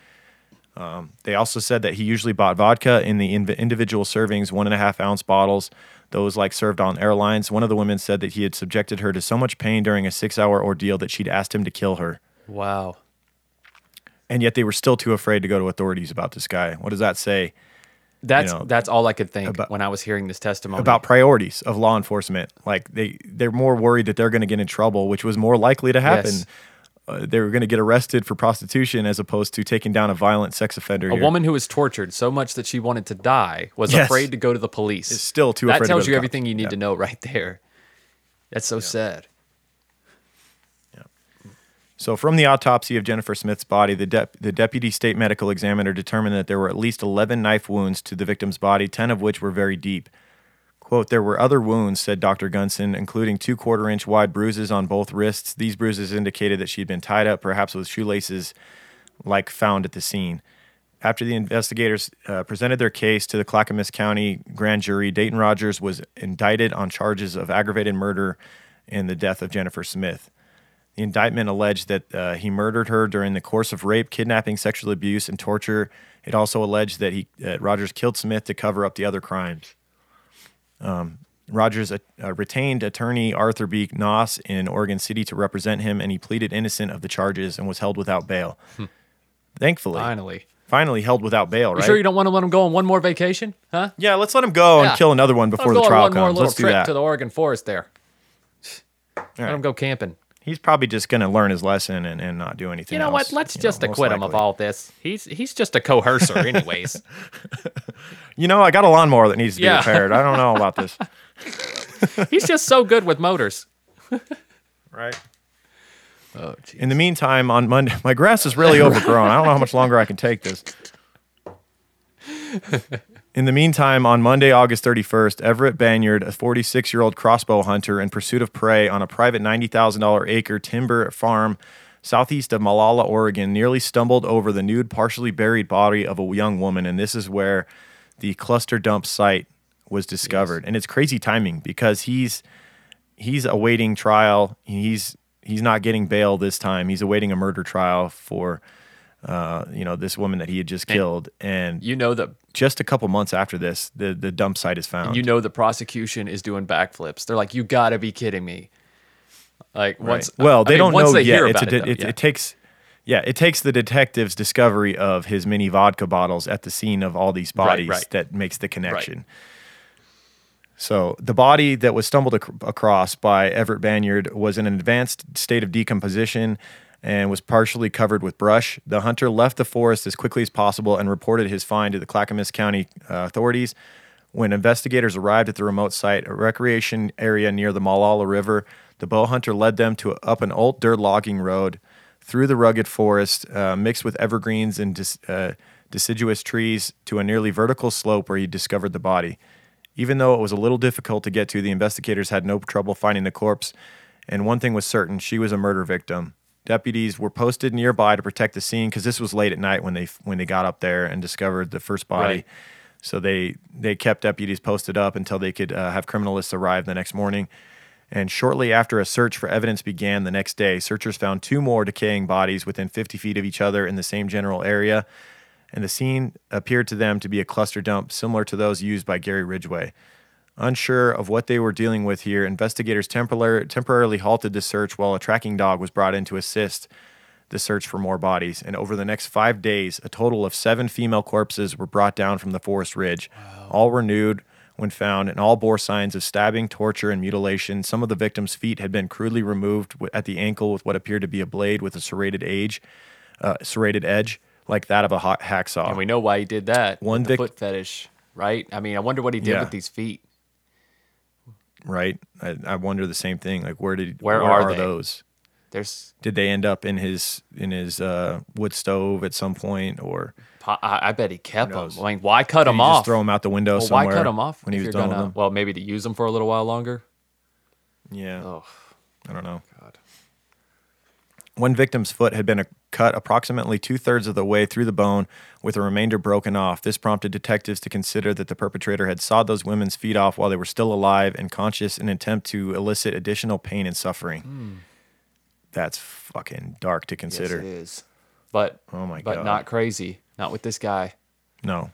Um, they also said that he usually bought vodka in the inv- individual servings, one and a half ounce bottles, those like served on airlines. One of the women said that he had subjected her to so much pain during a six hour ordeal that she'd asked him to kill her. Wow. And yet they were still too afraid to go to authorities about this guy. What does that say That's know, that's all I could think about- when I was hearing this testimony. about priorities of law enforcement? Like they, they're more worried that they're going to get in trouble, which was more likely to happen. Yes. Uh, they were going to get arrested for prostitution as opposed to taking down a violent sex offender. a here. woman who was tortured so much that she wanted to die was Yes. afraid to go to the police. Is still too That afraid to go tells to you cops. everything you need Yeah. to know right there. That's so sad. Yeah. So, from the autopsy of Jennifer Smith's body, the, dep- the deputy state medical examiner determined that there were at least 11 knife wounds to the victim's body, 10 of which were very deep. Quote, there were other wounds, said Dr. Gunson, including two quarter inch wide bruises on both wrists. These bruises indicated that she had been tied up, perhaps with shoelaces like found at the scene. After the investigators uh, presented their case to the Clackamas County grand jury, Dayton Rogers was indicted on charges of aggravated murder and the death of Jennifer Smith. The indictment alleged that uh, he murdered her during the course of rape, kidnapping, sexual abuse, and torture. It also alleged that he that Rogers killed Smith to cover up the other crimes. Um, Rogers uh, retained attorney Arthur B. Noss in Oregon City to represent him, and he pleaded innocent of the charges and was held without bail. Thankfully, Finally. finally held without bail. You Right? sure you don't want to let him go on one more vacation? Huh? yeah, let's let him go Yeah. and kill another one before the on trial one more comes. little Let's do trip that. to the Oregon forest there. Let right. him go camping. He's probably just going to learn his lesson and, and not do anything. You know else, what? Let's you know, just most acquit him of all this. He's he's just a coercer, (laughs) anyways. You know, I got a lawnmower that needs to Yeah. be repaired. I don't know about this. (laughs) he's just so good with motors. (laughs) Right. Oh, gee. In the meantime, on Monday, my grass is really overgrown. I don't know how much longer I can take this. In the meantime, on Monday, August 31st, Everett Banyard, a 46 year old crossbow hunter in pursuit of prey on a private $90,000 acre timber farm southeast of Molalla, Oregon, nearly stumbled over the nude, partially buried body of a young woman. And this is where the cluster dump site was discovered. And it's crazy timing because he's he's awaiting trial. He's he's not getting bail this time. He's awaiting a murder trial for uh, you know this woman that he had just killed. And You know that just a couple months after this, the the dump site is found. you know the prosecution is doing backflips. They're like, you got to be kidding me. Like Right. once, well, I they mean, don't know they yet. It's a, it, it, yeah. it takes yeah, it takes the detective's discovery of his mini vodka bottles at the scene of all these Right, bodies right. that makes the connection. So the body that was stumbled ac- across by Everett Banyard was in an advanced state of decomposition and was partially covered with brush. The hunter left the forest as quickly as possible and reported his find to the Clackamas County uh, authorities. When investigators arrived at the remote site, a recreation area near the Molalla River, the bow hunter led them to up an old dirt logging road through the rugged forest, uh, mixed with evergreens and uh, deciduous trees to a nearly vertical slope where he discovered the body. Even though it was a little difficult to get to, the investigators had no trouble finding the corpse, and one thing was certain she was a murder victim. Deputies were posted nearby to protect the scene because this was late at night when they when they got up there and discovered the first body. Right. So they they kept deputies posted up until they could uh, have criminalists arrive the next morning. And shortly after a search for evidence began the next day, searchers found two more decaying bodies within 50 feet of each other in the same general area. And the scene appeared to them to be a cluster dump similar to those used by Gary Ridgway. Unsure of what they were dealing with here, investigators temporar- temporarily halted the search while a tracking dog was brought in to assist the search for more bodies. And over the next five days, a total of seven female corpses were brought down from the forest ridge. All were nude when found, and all bore signs of stabbing, torture, and mutilation. Some of the victims' feet had been crudely removed at the ankle with what appeared to be a blade with a serrated edge, uh, serrated edge, like that of a ha- hacksaw. And we know why he did that. One vic- foot fetish, right? I mean, I wonder what he did Yeah. with these feet. Right? I, I wonder the same thing. Like, where did Where are they? those? There's, Did they end up in his in his uh, wood stove at some point, or I, I bet he kept them. I mean, why cut did them off? just throw them out the window well, somewhere? why cut them off when he was done gonna? them? Well, maybe to use them for a little while longer. Yeah, Oh I don't know. God. One victim's foot had been a, cut approximately two thirds of the way through the bone, with the remainder broken off. This prompted detectives to consider that the perpetrator had sawed those women's feet off while they were still alive and conscious in an attempt to elicit additional pain and suffering. Hmm. That's fucking dark to consider. Yes, it is. But Oh my but God. not crazy. Not with this guy. No,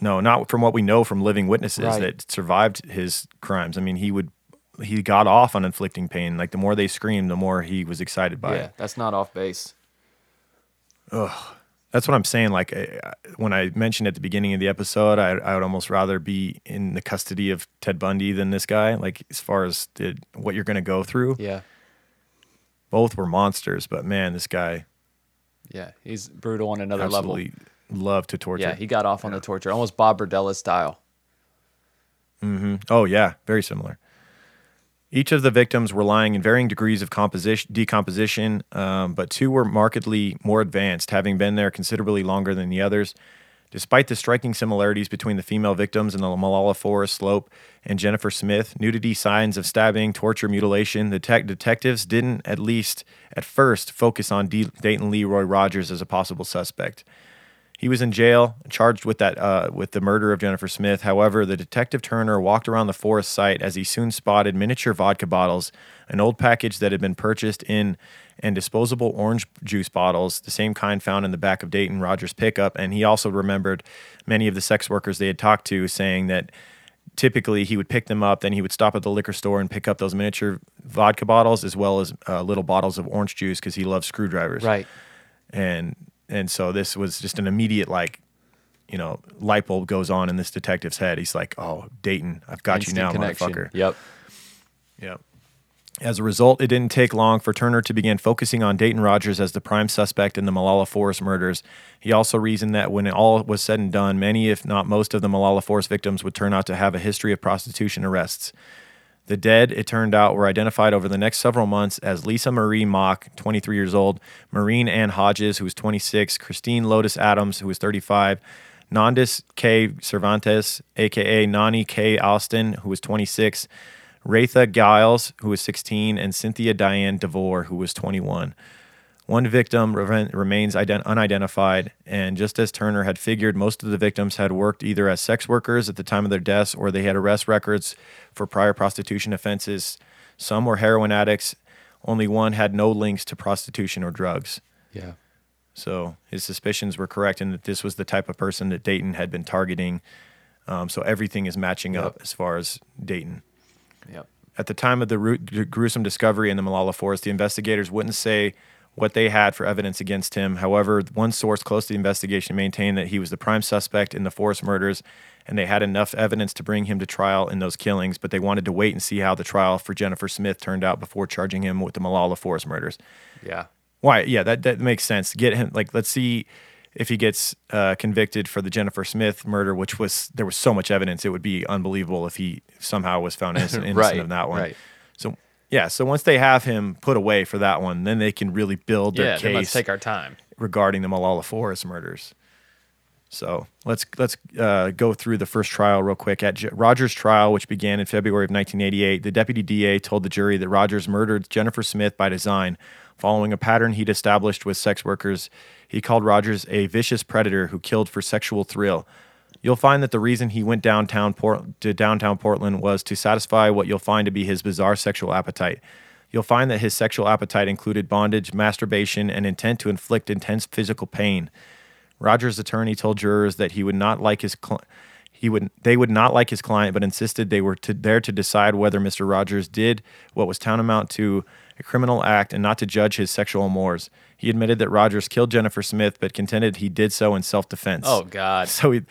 no, not from what we know from living witnesses Right. that survived his crimes. I mean, he would he got off on inflicting pain. Like the more they screamed, the more he was excited by yeah, it. that's not off base. That's what I'm saying. Like I- when I mentioned at the beginning of the episode, I, I would almost rather be in the custody of Ted Bundy than this guy. Like as far as the, what you're going to go through, Yeah, both were monsters. But man, this guy yeah, he's brutal on another level. absolutely loved to torture. Yeah, he got off on the torture, almost Bob Berdella style. Mm-hmm. Oh yeah, very similar. Each of the victims were lying in varying degrees of composition, decomposition, um, but two were markedly more advanced, having been there considerably longer than the others. Despite the striking similarities between the female victims in the Molalla Forest Slope and Jennifer Smith, nudity, signs of stabbing, torture, mutilation, the detectives didn't, at least at first, focus on D- Dayton Leroy Rogers as a possible suspect. He was in jail, charged with that uh, with the murder of Jennifer Smith. However, the detective Turner walked around the forest site as he soon spotted miniature vodka bottles, an old package that had been purchased in, and disposable orange juice bottles, the same kind found in the back of Dayton Rogers' pickup. And he also remembered many of the sex workers they had talked to, saying that typically he would pick them up, then he would stop at the liquor store and pick up those miniature vodka bottles as well as uh, little bottles of orange juice because he loves screwdrivers Right. and and so this was just an immediate like you know light bulb goes on in this detective's head. He's like oh dayton i've got Instant you now connection. motherfucker. Yep. yep. As a result it didn't take long for turner to begin focusing on dayton rogers as the prime suspect in the Molalla forest murders. He also reasoned that when all was said and done many if not most of the Molalla forest victims would turn out to have a history of prostitution arrests the dead, it turned out, were identified over the next several months as Lisa Marie Mock, 23 years old, Maureen Ann Hodges, who was 26, Christine Lotus Adams, who was 35, Nandis K. Cervantes, aka Nani K. Austin, who was 26, Ratha Giles, who was 16, and Cynthia Diane DeVore, who was 21. One victim reven- remains ident- unidentified, and just as Turner had figured, most of the victims had worked either as sex workers at the time of their deaths or they had arrest records for prior prostitution offenses. Some were heroin addicts. Only one had no links to prostitution or drugs. Yeah. So his suspicions were correct in that this was the type of person that Dayton had been targeting. Um, so everything is matching up as far as Dayton. Yep. At the time of the gruesome discovery in the Molalla Forest, the investigators wouldn't say what they had for evidence against him. However, one source close to the investigation maintained that he was the prime suspect in the forest murders and they had enough evidence to bring him to trial in those killings, but they wanted to wait and see how the trial for Jennifer Smith turned out before charging him with the Molalla Forest murders. Yeah. Why? Yeah, that that makes sense. Get him like let's see if he gets uh, convicted for the Jennifer Smith murder, which was there was so much evidence. It would be unbelievable if he somehow was found innocent, (laughs) innocent Right, of that one. right. So yeah, so once they have him put away for that one, then they can really build their Yeah. Let's case take our time. regarding the Molalla Forest murders. So let's let's uh, go through the first trial real quick. At J- Rogers' trial, which began in February of 1988, the deputy DA told the jury that Rogers murdered Jennifer Smith by design, following a pattern he'd established with sex workers. He called Rogers a vicious predator who killed for sexual thrill. You'll find that the reason he went downtown Port- to downtown Portland was to satisfy what you'll find to be his bizarre sexual appetite. You'll find that his sexual appetite included bondage, masturbation, and intent to inflict intense physical pain. Rogers' attorney told jurors that he would not like his cl- he would they would not like his client, but insisted they were to, there to decide whether Mr. Rogers did what was tantamount to a criminal act and not to judge his sexual amours. He admitted that Rogers killed Jennifer Smith, but contended he did so in self-defense. Oh God. So he,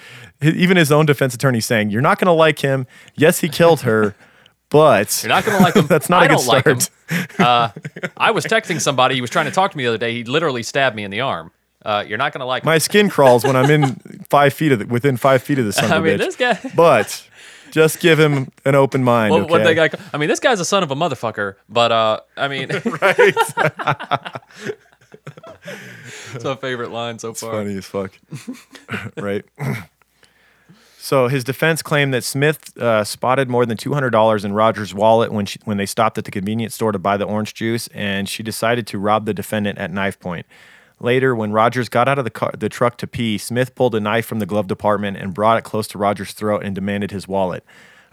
even his own defense attorney saying, "You're not going to like him. Yes, he killed her, (laughs) but You're not gonna like him. (laughs) That's not I a good don't like him. start. (laughs) Uh, I was texting somebody. He was trying to talk to me the other day. He literally stabbed me in the arm. Uh, you're not gonna like him. My skin crawls when I'm in five feet of the, within five feet of the son of a mean, bitch. this guy. But just give him an open mind. What, okay? what they got? I mean, this guy's a son of a motherfucker. But uh, I mean, right? It's my favorite line so far. Funny as fuck. (laughs) right. (clears throat) So his defense claimed that Smith uh, spotted more than two hundred dollars in Rogers' wallet when she, when they stopped at the convenience store to buy the orange juice, and she decided to rob the defendant at knife point. Later, when Rogers got out of the car, the truck to pee, Smith pulled a knife from the glove department and brought it close to Rogers' throat and demanded his wallet.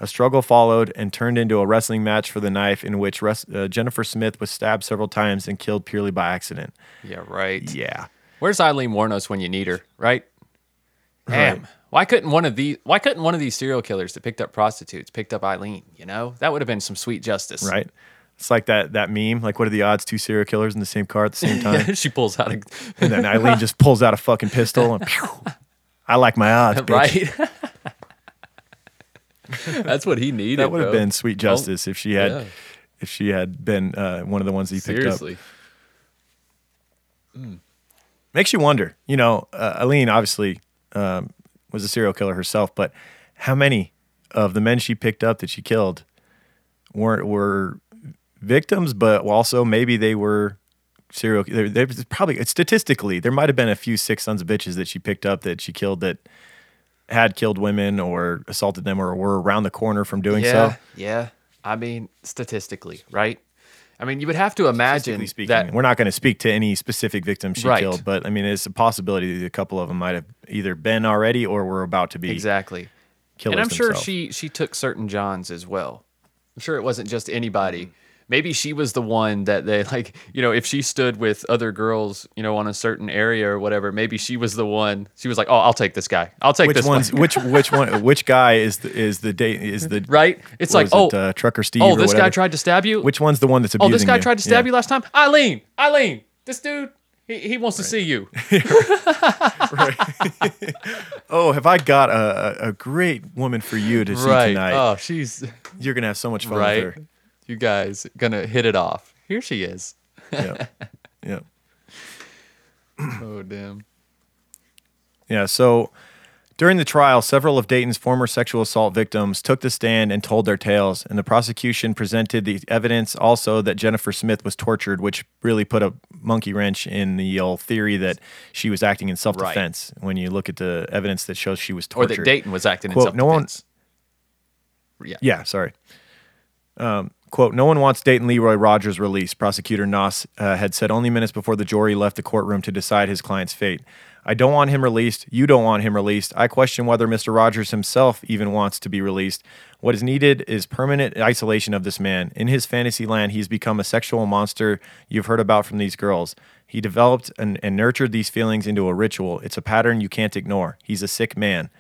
A struggle followed and turned into a wrestling match for the knife, in which res- uh, Jennifer Smith was stabbed several times and killed purely by accident. Yeah, right. Yeah. Where's Aileen Wuornos when you need her? Right. Damn. Why couldn't one of these? Why couldn't one of these serial killers that picked up prostitutes picked up Aileen? You know, that would have been some sweet justice. right? It's like that that meme. Like, what are the odds two serial killers in the same car at the same (laughs) time? she pulls out a and then Aileen just pulls out a fucking pistol and (laughs) pew, I like my odds, (laughs) bitch. right. (laughs) That's what he needed. That would have been sweet justice if she had yeah. if she had been uh, one of the ones he picked up. Seriously. Makes you wonder. You know, uh, Aileen obviously um, was a serial killer herself, but how many of the men she picked up that she killed weren't were victims, but also maybe they were serial. They probably statistically there might have been a few six sons of bitches that she picked up that she killed that had killed women or assaulted them or were around the corner from doing Yeah. so. Yeah. I mean, statistically, right? I mean, you would have to imagine speaking, that we're not going to speak to any specific victims she Right. killed, but I mean, it's a possibility that a couple of them might have either been already or were about to be exactly. killers and I'm sure themselves. she she took certain Johns as well. I'm sure it wasn't just anybody. Mm. Maybe she was the one that they (laughs) like, you know, if she stood with other girls, you know, on a certain area or whatever, maybe she was the one. She was like, "Oh, I'll take this guy. I'll take which this one's one." which (laughs) which one which guy is the is the date is the right? It's like, "Oh, it, uh, trucker Steve oh, this guy tried to stab you." which one's the one that's abusing oh, this guy you? tried to stab Yeah. you last time. Aileen, Aileen, this dude, he, he wants to see you. (laughs) oh have I got a, a a great woman for you to see right? tonight Oh, she's you're gonna have so much fun right. with her You guys gonna hit it off. Here she is. yeah (laughs) yeah Oh damn. Yeah, so during the trial, several of Dayton's former sexual assault victims took the stand and told their tales, and the prosecution presented the evidence also that Jennifer Smith was tortured, which really put a monkey wrench in the old theory that she was acting in self defense when you look at the evidence that shows she was tortured. Or that Dayton was acting in Quote, self no one- yeah. Yeah, sorry. Um, quote, no one wants Dayton Leroy Rogers released, prosecutor Noss uh, had said only minutes before the jury left the courtroom to decide his client's fate. I don't want him released. You don't want him released. I question whether Mr. Rogers himself even wants to be released. What is needed is permanent isolation of this man. In his fantasy land, he's become a sexual monster you've heard about from these girls. He developed and, and nurtured these feelings into a ritual. It's a pattern you can't ignore. He's a sick man.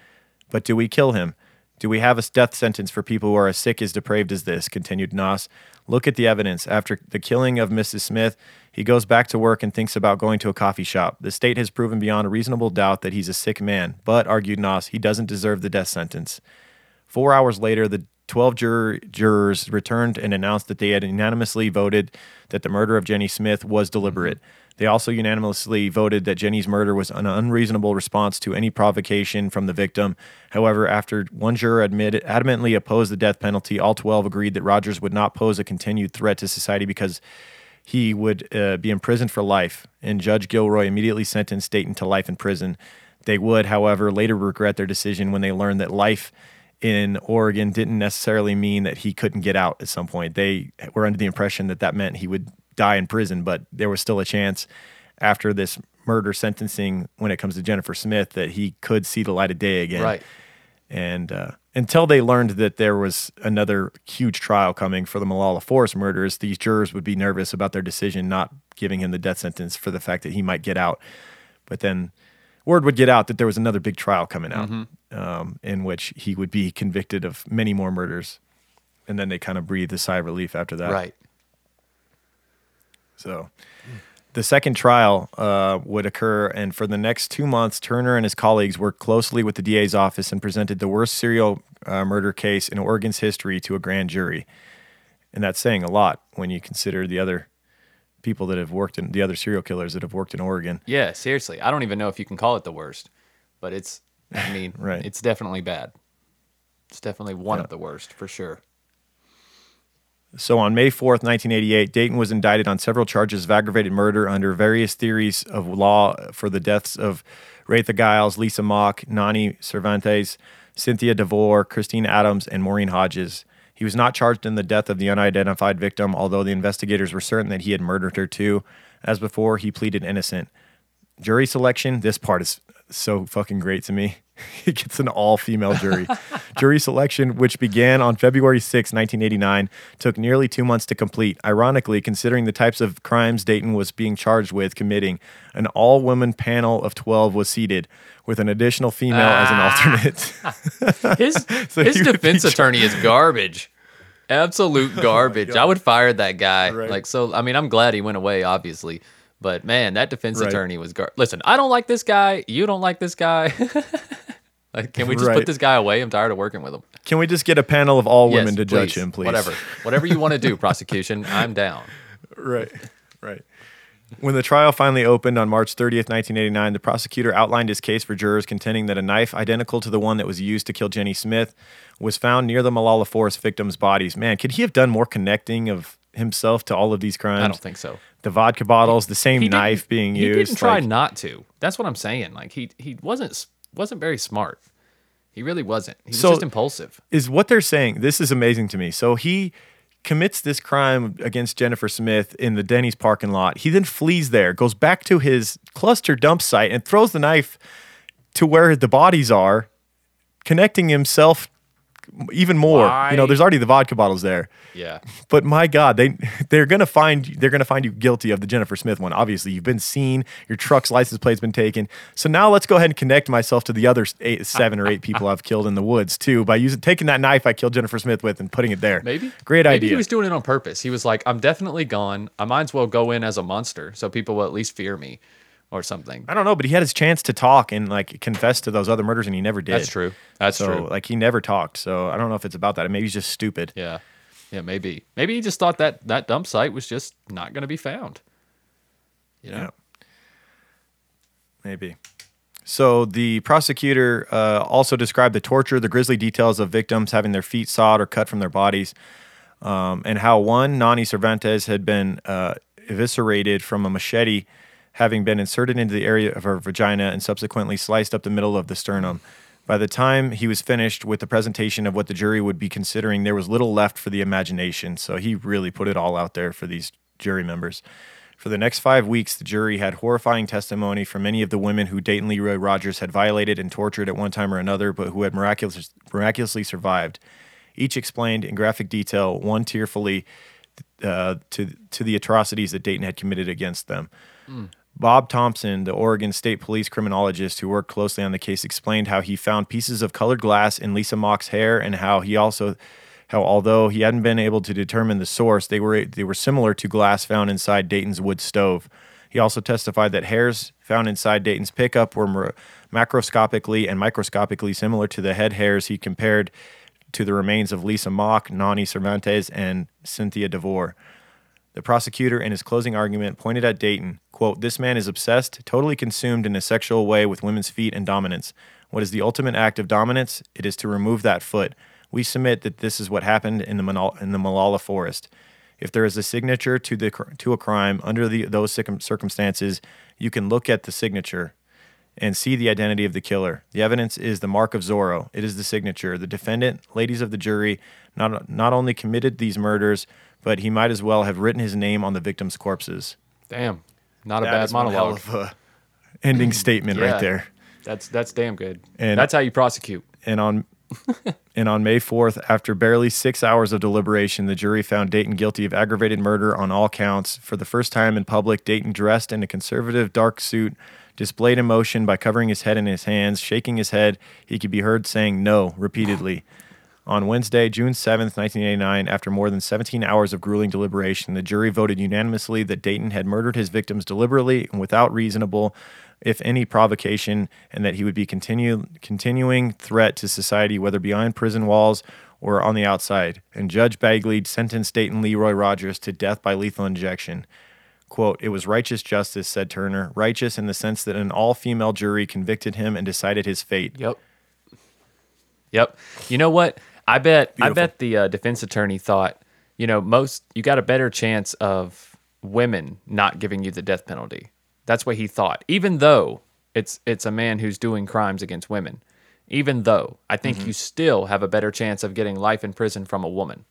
But do we kill him? Do we have a death sentence for people who are as sick as depraved as this? continued Noss. Look at the evidence. After the killing of Mrs. Smith, he goes back to work and thinks about going to a coffee shop. The state has proven beyond a reasonable doubt that he's a sick man, but, argued Noss, he doesn't deserve the death sentence. Four hours later, the 12 juror, jurors returned and announced that they had unanimously voted that the murder of Jenny Smith was deliberate. They also unanimously voted that Jenny's murder was an unreasonable response to any provocation from the victim. However, after one juror admitted, adamantly opposed the death penalty, all 12 agreed that Rogers would not pose a continued threat to society because he would uh, be imprisoned for life. And Judge Gilroy immediately sentenced Dayton to life in prison. They would, however, later regret their decision when they learned that life in Oregon didn't necessarily mean that he couldn't get out at some point. They were under the impression that that meant he would die in prison, but there was still a chance after this murder sentencing when it comes to Jennifer Smith that he could see the light of day again. Right. And uh, until they learned that there was another huge trial coming for the Molalla Forest murders, these jurors would be nervous about their decision not giving him the death sentence for the fact that he might get out. But then word would get out that there was another big trial coming out um, in which he would be convicted of many more murders. And then they kind of breathed a sigh of relief after that. Right. So the second trial uh, would occur, and for the next two months, Turner and his colleagues worked closely with the DA's office and presented the worst serial uh, murder case in Oregon's history to a grand jury. And that's saying a lot when you consider the other people that have worked in the other serial killers that have worked in Oregon. Yeah, seriously. I don't even know if you can call it the worst, but it's, I mean, (laughs) Right. it's definitely bad. It's definitely one of the worst for sure. So on May 4th, 1988, Dayton was indicted on several charges of aggravated murder under various theories of law for the deaths of Retha Giles, Lisa Mock, Nani Cervantes, Cynthia DeVore, Christine Adams, and Maureen Hodges. He was not charged in the death of the unidentified victim, although the investigators were certain that he had murdered her too. As before, he pleaded innocent. Jury selection, this part is so fucking great to me. (laughs) It gets an all female jury. (laughs) jury selection, which began on February 6, 1989, took nearly two months to complete. Ironically, considering the types of crimes Dayton was being charged with committing, an all woman panel of 12 was seated, with an additional female as an ah. alternate. (laughs) His, So his he would be defense attorney is garbage. Absolute oh garbage. I would fire that guy. Right. Like, so, I mean, I'm glad he went away, obviously. But man, that defense Right. attorney was gar. Listen, I don't like this guy. You don't like this guy. (laughs) like, can we just Right. put this guy away? I'm tired of working with him. Can we just get a panel of all women Yes, to judge him, please? Whatever. Whatever you want to do, (laughs) prosecution, I'm down. Right, right. When the trial finally opened on March 30th, 1989, the prosecutor outlined his case for jurors, contending that a knife identical to the one that was used to kill Jenny Smith was found near the Molalla Forest victims' bodies. Man, could he have done more connecting of himself to all of these crimes? I don't think so. The vodka bottles, the same knife being he used. didn't try like- not to. That's what I'm saying. Like he he wasn't wasn't very smart. He really wasn't. He was So- just impulsive. is what they're saying. This is amazing to me. So he commits this crime against Jennifer Smith in the Denny's parking lot. He then flees there, goes back to his cluster dump site, and throws the knife to where the bodies are, connecting himself even more. You know, there's already the vodka bottles there. Yeah. But my God, they they're gonna find they're gonna find you guilty of the Jennifer Smith one. Obviously, you've been seen, your truck's license plate's been taken. So now let's go ahead and connect myself to the other eight, seven or eight people I've killed in the woods too by using taking that knife I killed Jennifer Smith with and putting it there. Maybe. great Maybe idea. he was doing it on purpose. He was like, I'm definitely gone. I might as well go in as a monster so people will at least fear me or something. I don't know, but he had his chance to talk and like confess to those other murders, and he never did. That's true. That's so true. like he never talked. So I don't know if it's about that. Maybe he's just stupid. Yeah. Yeah, maybe. Maybe he just thought that that dump site was just not going to be found. You know? Yeah. Maybe. So the prosecutor uh, also described the torture, the grisly details of victims having their feet sawed or cut from their bodies, um, and how one, Nani Cervantes, had been uh, eviscerated from a machete, having been inserted into the area of her vagina and subsequently sliced up the middle of the sternum. By the time he was finished with the presentation of what the jury would be considering, there was little left for the imagination. So he really put it all out there for these jury members. For the next five weeks, the jury had horrifying testimony from many of the women who Dayton Leroy Rogers had violated and tortured at one time or another, but who had miraculous, miraculously survived. Each explained in graphic detail, one tearfully, uh, to to the atrocities that Dayton had committed against them. Bob Thompson, the Oregon State Police criminologist who worked closely on the case, explained how he found pieces of colored glass in Lisa Mock's hair, and how he also, how although he hadn't been able to determine the source, they were they were similar to glass found inside Dayton's wood stove. He also testified that hairs found inside Dayton's pickup were macroscopically and microscopically similar to the head hairs he compared to the remains of Lisa Mock, Nani Cervantes, and Cynthia DeVore. The prosecutor, in his closing argument, pointed at Dayton, quote, This man is obsessed, totally consumed in a sexual way with women's feet and dominance. What is the ultimate act of dominance? It is to remove that foot. We submit that this is what happened in the, Manal- in the Molalla forest. If there is a signature to, the, to a crime under the, those circum- circumstances, you can look at the signature. and see the identity of the killer. The evidence is the mark of Zorro. It is the signature. The defendant, ladies of the jury, not not only committed these murders, but he might as well have written his name on the victims' corpses. Damn. Not a That bad is one hell monologue. of a ending statement Yeah. right there. That's that's damn good. And- that's how you prosecute. And on (laughs) and on May 4th, after barely six hours of deliberation, the jury found Dayton guilty of aggravated murder on all counts. For the first time in public, Dayton dressed in a conservative dark suit, displayed emotion by covering his head in his hands, shaking his head. He could be heard saying no repeatedly. On Wednesday, June 7th, 1989, after more than 17 hours of grueling deliberation, the jury voted unanimously that Dayton had murdered his victims deliberately and without reasonable, if any, provocation, and that he would be continue, continuing threat to society, whether behind prison walls or on the outside. And Judge Bagley sentenced Dayton Leroy Rogers to death by lethal injection. Quote, it was righteous justice, said Turner. Righteous in the sense that an all female jury convicted him and decided his fate. Yep. Yep. You know what? I bet I bet the uh, defense attorney thought, you know, most you got a better chance of women not giving you the death penalty. That's what he thought. Even though it's it's a man who's doing crimes against women. Even though I think Mm-hmm. you still have a better chance of getting life in prison from a woman.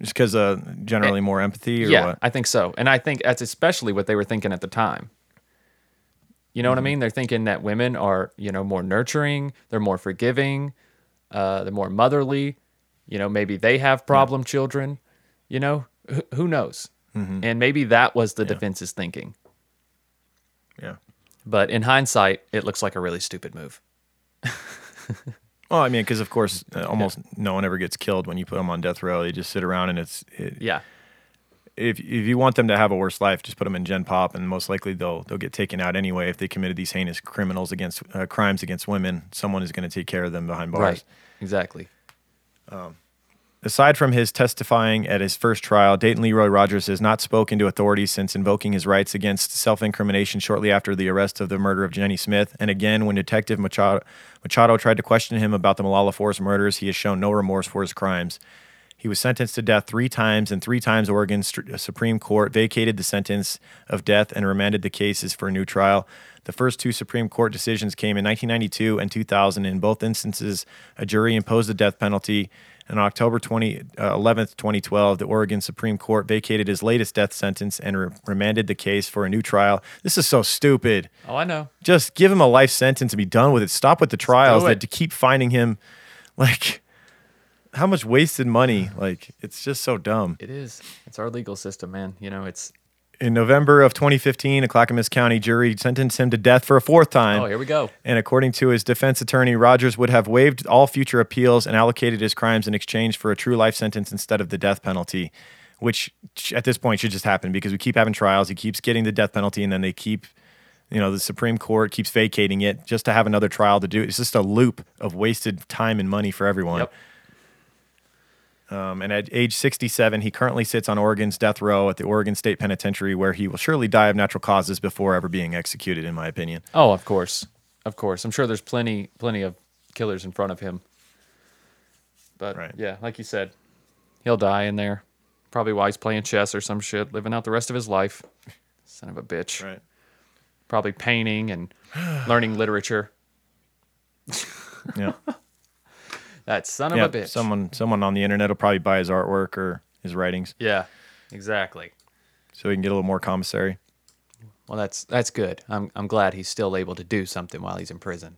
Just because uh, generally more empathy or yeah, what? I think so. And I think that's especially what they were thinking at the time. You know what I Mm-hmm. mean? They're thinking that women are, you know, more nurturing, they're more forgiving, uh, they're more motherly. You know, maybe they have problem children. You know, Wh- who knows? Mm-hmm. And maybe that was the defense's thinking. Yeah. But in hindsight, it looks like a really stupid move. (laughs) Well, I mean, because of course, uh, almost no one ever gets killed when you put them on death row. They just sit around, and it's it, Yeah. If if you want them to have a worse life, just put them in Gen Pop, and most likely they'll they'll get taken out anyway if they committed these heinous criminals against uh, crimes against women. Someone is going to take care of them behind bars. Right. Exactly. Aside from his testifying at his first trial, Dayton Leroy Rogers has not spoken to authorities since invoking his rights against self incrimination shortly after the arrest of the murder of Jenny Smith. And again, when Detective Machado, Machado tried to question him about the Molalla Force murders, he has shown no remorse for his crimes. He was sentenced to death three times, and three times Oregon's Str- Supreme Court vacated the sentence of death and remanded the cases for a new trial. The first two Supreme Court decisions came in 1992 and 2000. In both instances, a jury imposed the death penalty. On October 20, uh, 11th, 2012, the Oregon Supreme Court vacated his latest death sentence and re- remanded the case for a new trial. This is so stupid. Oh, I know. Just give him a life sentence and be done with it. Stop with the trials that to keep finding him. Like, how much wasted money? Like, it's just so dumb. It is. It's our legal system, man. You know, it's. In November of 2015, a Clackamas County jury sentenced him to death for a fourth time. Oh, here we go. And according to his defense attorney, Rogers would have waived all future appeals and allocated his crimes in exchange for a true life sentence instead of the death penalty, which at this point should just happen because we keep having trials. He keeps getting the death penalty, and then they keep, you know, the Supreme Court keeps vacating it just to have another trial to do. It's just a loop of wasted time and money for everyone. Yep. Um, and at age 67, he currently sits on Oregon's death row at the Oregon State Penitentiary, where he will surely die of natural causes before ever being executed, in my opinion. Oh, of course, of course. I'm sure there's plenty, plenty of killers in front of him. But Right. yeah, like you said, he'll die in there. Probably while he's playing chess or some shit, living out the rest of his life. Son of a bitch. Right. Probably painting and learning literature. Yeah. (laughs) That son of yeah. a bitch. Someone, someone on the internet will probably buy his artwork or his writings, Yeah, exactly. so he can get a little more commissary. Well, that's that's good. I'm I'm glad he's still able to do something while he's in prison.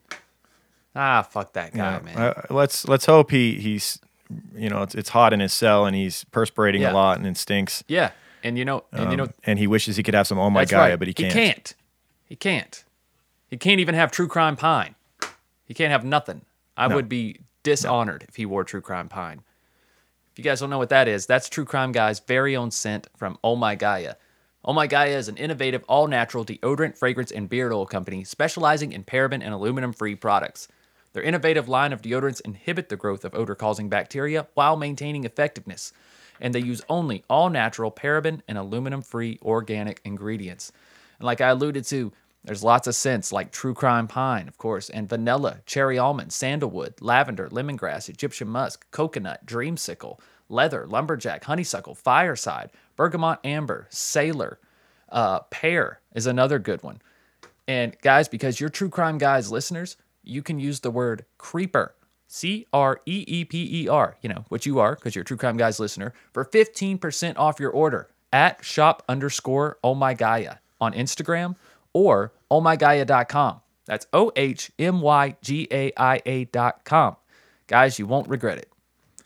Ah, fuck that guy, Yeah. man. Uh, let's let's hope he he's, you know, it's it's hot in his cell and he's perspirating Yeah. a lot and it stinks. yeah, and you know, and you know, Um, and he wishes he could have some oh my Gaia, right. but he can't. He can't. He can't. He can't even have True Crime Pine. He can't have nothing. I No. would be dishonored if he wore True Crime Pine. If you guys don't know what that is, that's True Crime Guy's very own scent from Oh My Gaia. Oh My Gaia is an innovative, all natural deodorant, fragrance, and beard oil company specializing in paraben and aluminum free products. Their innovative line of deodorants inhibit the growth of odor causing bacteria while maintaining effectiveness. And they use only all natural paraben and aluminum free organic ingredients. And like I alluded to, there's lots of scents like True Crime Pine, of course, and vanilla, cherry almond, sandalwood, lavender, lemongrass, Egyptian musk, coconut, dreamsicle, leather, lumberjack, honeysuckle, fireside, bergamot amber, sailor, uh, pear is another good one. And guys, because you're True Crime Guys listeners, you can use the word creeper. C R E E P E R, you know, what you are, because you're a True Crime Guys listener, for 15% off your order at shop underscore oh my Gaia on Instagram or ohmygaia.com. That's O H M Y G A I A dot com. Guys, you won't regret it.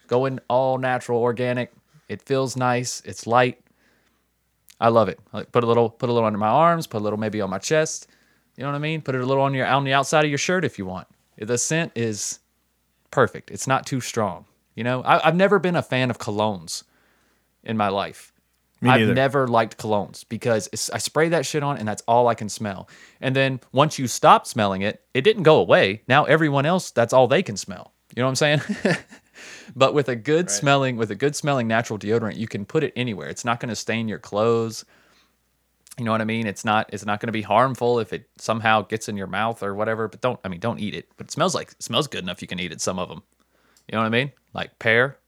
Going all natural, organic. It feels nice. It's light. I love it. Put a little, put a little under my arms. Put a little maybe on my chest. You know what I mean? Put it a little on your on the outside of your shirt if you want. The scent is perfect. It's not too strong. You know, I, I've never been a fan of colognes in my life. I've never liked colognes because it's, I spray that shit on and that's all I can smell. And then once you stop smelling it, it didn't go away. Now everyone else, that's all they can smell. You know what I'm saying? (laughs) but with a good smelling, with a good smelling natural deodorant, you can put it anywhere. It's not going to stain your clothes. You know what I mean? It's not it's not going to be harmful if it somehow gets in your mouth or whatever. But don't I mean don't eat it. But it smells like it smells good enough. You can eat it. Some of them. You know what I mean? Like pear.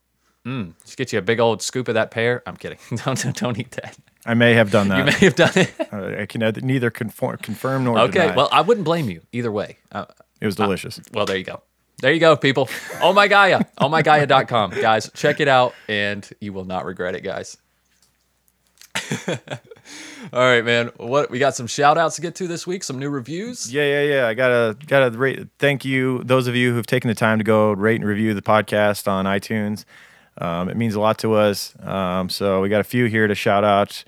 Mm, just get you a big old scoop of that pear. I'm kidding. (laughs) don't, don't don't eat that. I may have done that. You may have done it. (laughs) Uh, I can neither conform, confirm nor okay. deny. Well, I wouldn't blame you either way. Uh, it was delicious. well, there you go. There you go, people. Oh my Gaia. Oh my Gaia.com. (laughs) Guys, check it out and you will not regret it, guys. All right, man. What we got some shout outs to get to this week, some new reviews. Yeah, yeah, yeah. I gotta gotta rate. Thank you, those of you who've taken the time to go rate and review the podcast on iTunes. Um, it means a lot to us. Um, so we got a few here to shout out.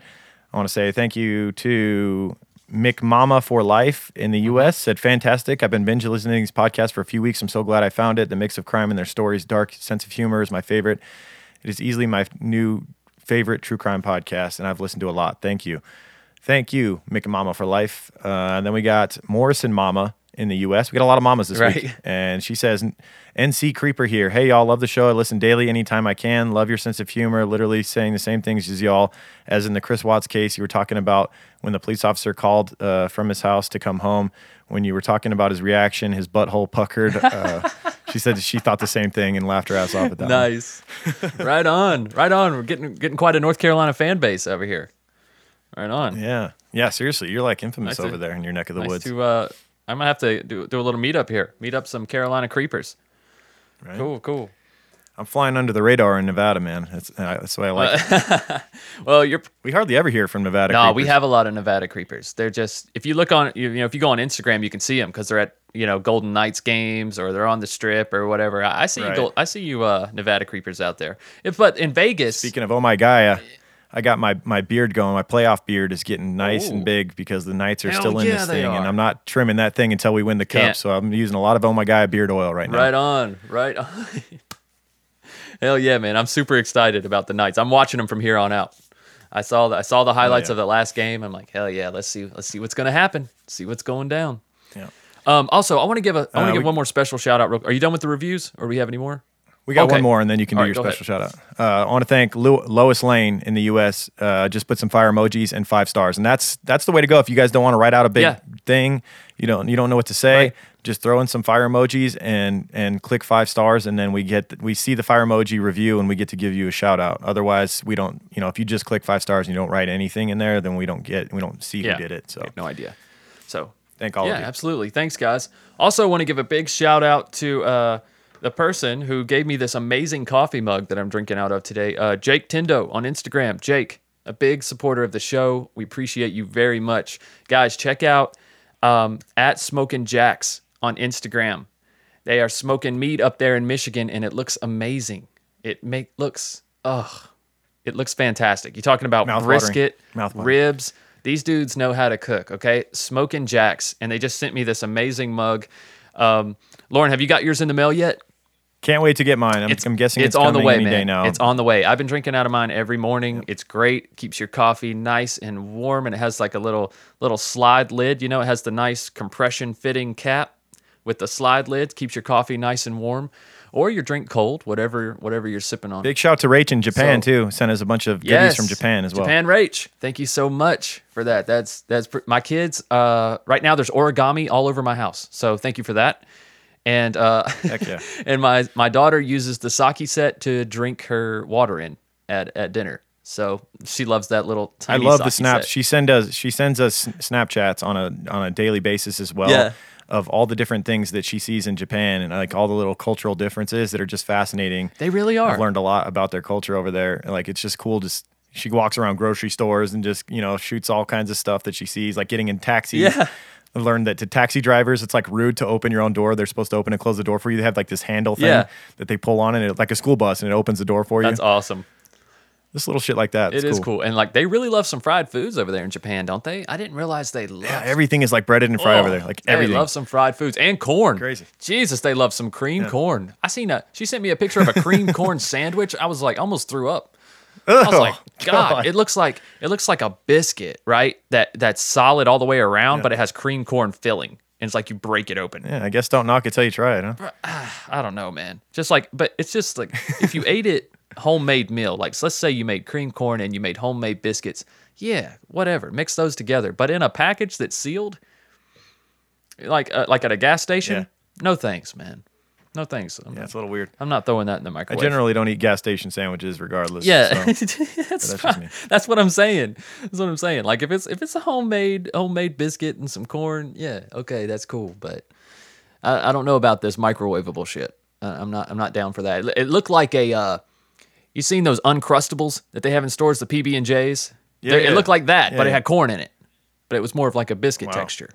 I want to say thank you to Mick Mama for Life in the U.S. Said fantastic. I've been binge listening to these podcasts for a few weeks. I'm so glad I found it. The mix of crime and their stories, dark sense of humor is my favorite. It is easily my new favorite true crime podcast, and I've listened to a lot. Thank you. Thank you, Mick and Mama for life. Uh, and then we got Morrison Mama in the U.S. We got a lot of mamas this Right. week, (laughs) and she says, "NC Creeper here. Hey y'all, love the show. I listen daily, anytime I can. Love your sense of humor. Literally saying the same things as y'all. As in the Chris Watts case, you were talking about when the police officer called uh, from his house to come home. When you were talking about his reaction, his butthole puckered. Uh, (laughs) she said she thought the same thing and laughed her ass off at that. Nice. (laughs) right on. Right on. We're getting getting quite a North Carolina fan base over here. Right on. Yeah, yeah. Seriously, you're like infamous Nice to- over there in your neck of the nice woods. to uh I might have to do, do a little meetup here. Meet up some Carolina creepers. Right? Cool, cool. I'm flying under the radar in Nevada, man. That's, uh, that's the way I like it. (laughs) Well, you're We hardly ever hear from Nevada. No, we have a lot of Nevada creepers. They're just if you look on you you know if you go on Instagram, you can see them because they're at you know Golden Knights games or they're on the strip or whatever. I, I see you. Right. Gold, I see you, uh, Nevada creepers out there. If but in Vegas, Speaking of oh my Gaia, I got my my beard going. My playoff beard is getting nice Ooh. and big because the Knights are Hell still in yeah, this they thing, and. I'm not trimming that thing until we win the cup. Can't. So I'm using a lot of oh my Gaia beard oil right now. right on, right on. (laughs) Hell yeah, man! I'm super excited about the Knights. I'm watching them from here on out. I saw the, I saw the highlights yeah. of the last game. I'm like, hell yeah, let's see let's see what's gonna happen. See what's going down. Yeah. Um, also, I want to give a I want to Uh, give we- one more special shout out. real- Are you done with the reviews, or do we have any more? We got Okay. one more, and then you can do All right, your special shout out. Uh, I want to thank Lo- Lois Lane in the U.S. Uh, just put some fire emojis and five stars, and that's that's the way to go. If you guys don't want to write out a big Yeah. thing, you don't you don't know what to say, Right. just throw in some fire emojis and and click five stars, and then we get we see the fire emoji review, and we get to give you a shout out. Otherwise, we don't. You know, if you just click five stars and you don't write anything in there, then we don't get we don't see who did it. So no idea. So thank all yeah, of you. Yeah, absolutely. Thanks, guys. Also, want to give a big shout out to uh, the person who gave me this amazing coffee mug that I'm drinking out of today, uh, Jake Tindo on Instagram. Jake, a big supporter of the show. We appreciate you very much, guys. Check out um, at Smoking Jacks on Instagram. They are smoking meat up there in Michigan, and it looks amazing. It make looks ugh, it looks fantastic. You're talking about Mouth-watering. brisket, ribs. These dudes know how to cook. Okay, smoking jacks, and they just sent me this amazing mug. Um, Lauren, have you got yours in the mail yet? Can't wait to get mine. I'm, I'm guessing it's, on the way, man. It's on the way. I've been drinking out of mine every morning. It's great. Keeps your coffee nice and warm, and it has like a little little slide lid. You know, it has the nice compression fitting cap with the slide lid. Keeps your coffee nice and warm, or your drink cold, whatever whatever you're sipping on. Big shout to Rach in Japan So- too. Sent us a bunch of goodies from Japan as well. Japan Rach, thank you so much for that. That's that's pr- my kids. Uh, right now, there's origami all over my house, so thank you for that. And uh, yeah. (laughs) and my my daughter uses the sake set to drink her water in at at dinner. So she loves that little. I love the snaps. set. She send us she sends us Snapchats on a on a daily basis as well. Yeah. Of all the different things that she sees in Japan and like all the little cultural differences that are just fascinating. They really are. I've learned a lot about their culture over there. Like it's just cool. Just she walks around grocery stores and just you know shoots all kinds of stuff that she sees, like getting in taxis. Yeah. I've learned that to taxi drivers, it's like rude to open your own door. They're supposed to open and close the door for you. They have like this handle thing Yeah. that they pull on, and it, like a school bus, and it opens the door for you. That's awesome. This little shit like that. It It's is cool. And like they really love some fried foods over there in Japan, don't they? I didn't realize they love Yeah, everything is like breaded and fried over Oh, there. Like oh, everything. They love some fried foods and corn. Crazy. Jesus, they love some cream corn. I seen a she sent me a picture of a cream (laughs) corn sandwich. I was like almost threw up. I was Oh, like, God, it looks like it looks like a biscuit, right? That that's solid all the way around, but it has cream corn filling. And it's like you break it open. Yeah, I guess don't knock it till you try it, huh? I don't know, man. Just like, but it's just like if you ate it homemade meal, like so let's say you made cream corn and you made homemade biscuits, yeah, whatever, mix those together. But in a package that's sealed, like uh, like at a gas station, Yeah. no thanks, man. No thanks. I'm, Yeah, it's a little weird. I'm not throwing that in the microwave. I generally don't eat gas station sandwiches regardless. yeah, so- (laughs) that's, that's me. that's what I'm saying. That's what I'm saying. Like if it's if it's a homemade homemade biscuit and some corn, yeah, okay, that's cool. But I, I don't know about this microwavable shit. Uh, I'm not I'm not down for that. It, it looked like a uh, you seen those uncrustables that they have in stores, the PB and J's. Yeah, It yeah. looked like that, Yeah, but it had corn in it. But it was more of like a biscuit Wow. texture.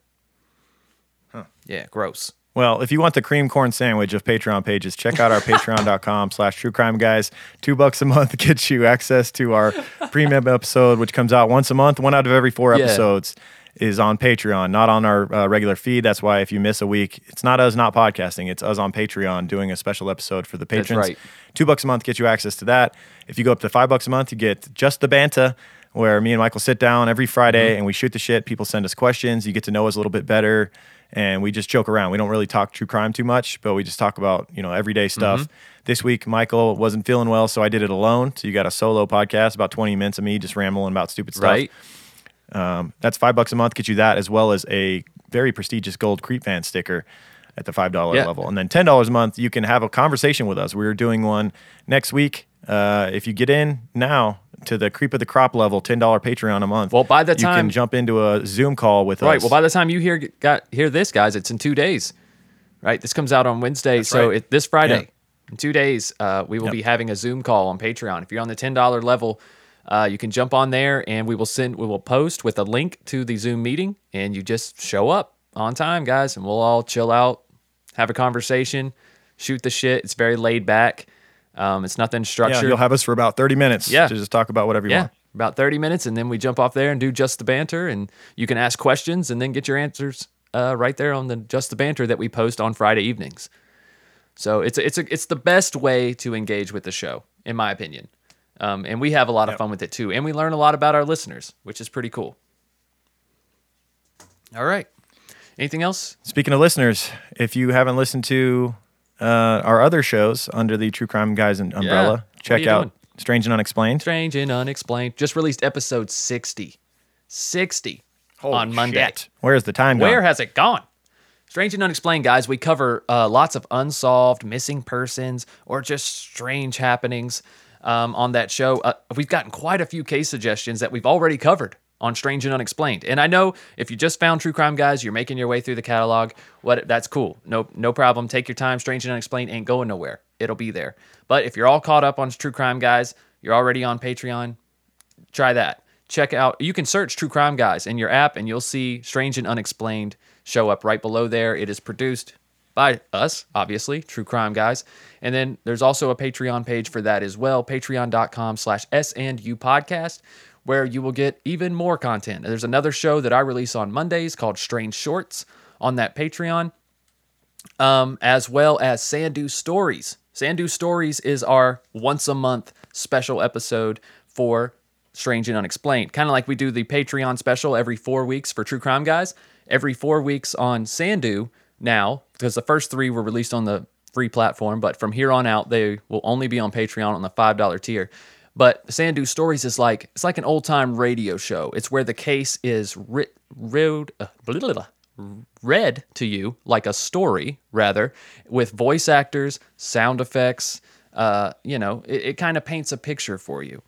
Yeah, gross. Well, if you want the cream corn sandwich of Patreon pages, check out our (laughs) patreon.com slash true crime guys. Two bucks a month (laughs) gets you access to our premium episode, which comes out once a month. One out of every four Yeah. episodes is on Patreon, not on our uh, regular feed. That's why if you miss a week, it's not us not podcasting. It's us on Patreon doing a special episode for the That's patrons. right. Two bucks a month gets you access to that. If you go up to five bucks a month, you get just the banter, where me and Michael sit down every Friday Mm-hmm. and we shoot the shit. People send us questions. You get to know us a little bit better, and we just joke around. We don't really talk true crime too much, but we just talk about you know everyday stuff. Mm-hmm. This week, Michael wasn't feeling well, so I did it alone. So you got a solo podcast, about twenty minutes of me just rambling about stupid stuff. Right? That's five bucks a month. Get you that as well as a very prestigious gold Creep Fan sticker at the five dollar Yeah. level, and then ten dollars a month you can have a conversation with us. We're doing one next week. Uh, if you get in now to the Creep of the Crop level, ten dollar Patreon a month. Well, by the time you can jump into a Zoom call with Right. us. Right. Well, by the time you hear got hear this, guys, it's in two days. Right. This comes out on Wednesday, so right. it, this Friday, in two days, uh, we will Yep. be having a Zoom call on Patreon. If you're on the ten dollar level, uh, you can jump on there, and we will send we will post with a link to the Zoom meeting, and you just show up on time, guys, and we'll all chill out, have a conversation, shoot the shit. It's very laid back. Um, it's nothing yeah, structured. you'll have us for about thirty minutes. Yeah. to just talk about whatever you Yeah, want. about 30 minutes, and then we jump off there and do just the banter, and you can ask questions and then get your answers uh, right there on the just the banter that we post on Friday evenings. So it's a, it's a, it's the best way to engage with the show, in my opinion, um, and we have a lot of fun with it too, and we learn a lot about our listeners, which is pretty cool. All right, anything else? Speaking of listeners, if you haven't listened to uh, our other shows under the True Crime Guys and umbrella, are check out doing? Strange and Unexplained. Strange and unexplained. Just released episode 60. 60 on Monday. shit. Where's the time Where gone? has it gone? Strange and Unexplained, guys. We cover uh, lots of unsolved missing persons or just strange happenings um, on that show. Uh, we've gotten quite a few case suggestions that we've already covered on Strange and Unexplained. And I know if you just found True Crime Guys, you're making your way through the catalog. What that's cool. No, no problem. Take your time. Strange and Unexplained ain't going nowhere. It'll be there. But if you're all caught up on True Crime Guys, you're already on Patreon try that. Check out. You can search True Crime Guys in your app, and you'll see Strange and Unexplained show up right below there. It is produced by us, obviously, True Crime Guys, and then there's also a Patreon page for that as well. Patreon.com/slash S and U Podcast, where you will get even more content. There's another show that I release on Mondays called Strange Shorts on that Patreon um, as well as Sandu Stories. Sandu Stories is our once a month special episode for Strange and Unexplained. Kind of like we do the Patreon special every four weeks for True Crime Guys. Every four weeks on Sandu now, because the first three were released on the free platform, but from here on out, they will only be on Patreon on the $5 tier. But Sandu Stories is like it's like an old time radio show. It's where the case is writ, writ, uh, blah, blah, blah, read to you like a story, rather, with voice actors, sound effects. Uh, you know, it, it kind of paints a picture for you.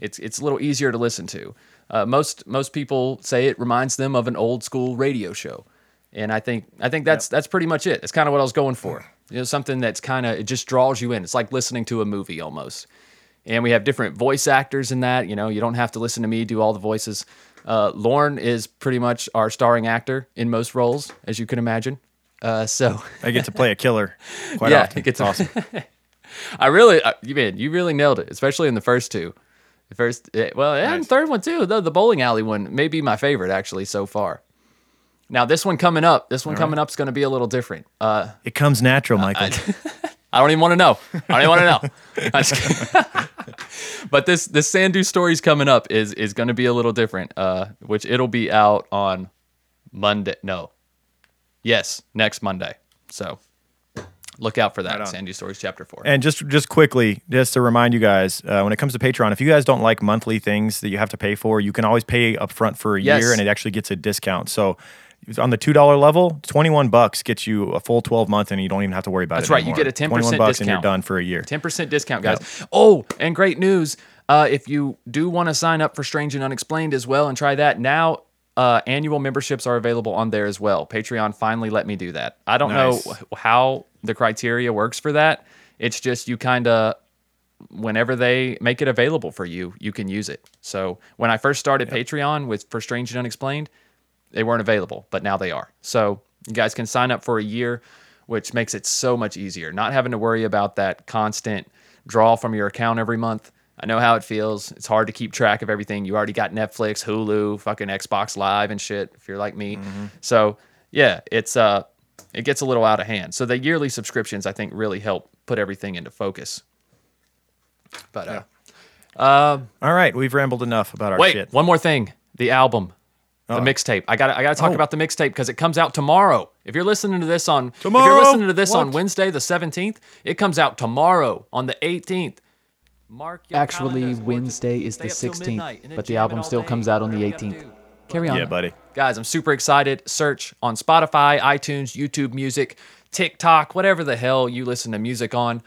It's it's a little easier to listen to. Uh, most most people say it reminds them of an old school radio show, and I think I think that's that's pretty much it. It's kind of what I was going for. You know, something that's kind of it just draws you in. It's like listening to a movie almost. And we have different voice actors in that. You know, you don't have to listen to me do all the voices. Uh, Lorne is pretty much our starring actor in most roles, as you can imagine. Uh, so I get to play a killer (laughs) quite Yeah, often. it gets- it's awesome. (laughs) I really, uh, you man, you really nailed it, especially in the first two. The first, eh, well, and the third one too. The, the bowling alley one may be my favorite actually so far. Now this one coming up, this one coming up is going to be a little different. Uh, It comes natural, Michael. I (laughs) don't even want to know. I don't even want to know. I'm just kidding. (laughs) but this this Sandu stories coming up is is going to be a little different. Uh, which it'll be out on Monday. No, yes, next Monday. So look out for that. Right stories chapter four. And just just quickly, just to remind you guys, uh, when it comes to Patreon, if you guys don't like monthly things that you have to pay for, you can always pay up front for a Yes. year, and it actually gets a discount. So on the two dollar level, twenty one bucks gets you a full twelve month, and you don't even have to worry about That's it. That's right, you get a 10% 21 bucks, and you're discount. done for a year. 10% discount, guys. Oh, and great news. Uh, if you do want to sign up for Strange and Unexplained as well and try that, now uh, annual memberships are available on there as well. Patreon finally let me do that. I don't Nice. know how the criteria works for that. It's just you kind of, whenever they make it available for you, you can use it. So when I first started Patreon with for Strange and Unexplained, they weren't available, but now they are. So you guys can sign up for a year, which makes it so much easier. Not having to worry about that constant draw from your account every month. I know how it feels. It's hard to keep track of everything. You already got Netflix, Hulu, fucking Xbox Live and shit if you're like me. So, yeah, it's uh it gets a little out of hand. So the yearly subscriptions I think really help put everything into focus. But uh All right, we've rambled enough about our Wait, shit. one more thing. The album, the mixtape. I got I got to talk Oh. about the mixtape because it comes out tomorrow. If you're listening to this on tomorrow, if you're listening to this on Wednesday the 17th, it comes out tomorrow on the 18th. Mark your Actually, calendars. Wednesday is the 16th, midnight and then but the album still day, comes out on the 18th. Carry on. Yeah, buddy. Guys, I'm super excited. Search on Spotify, iTunes, YouTube Music, TikTok, whatever the hell you listen to music on.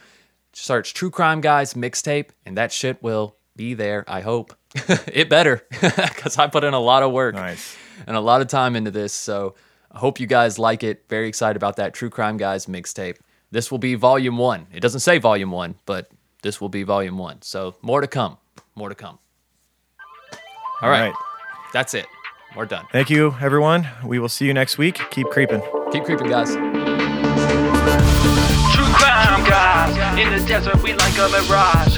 Search True Crime Guys mixtape, and that shit will be there. I hope (laughs) it better (laughs) because I put in a lot of work Nice. and a lot of time into this. So I hope you guys like it. Very excited about that True Crime Guys mixtape. This will be volume one. It doesn't say volume one, but this will be volume one. So more to come. More to come. All right. All right. That's it. We're done. Thank you, everyone. We will see you next week. Keep creeping. Keep creeping, guys. True crime guys in the desert, we like a mirage.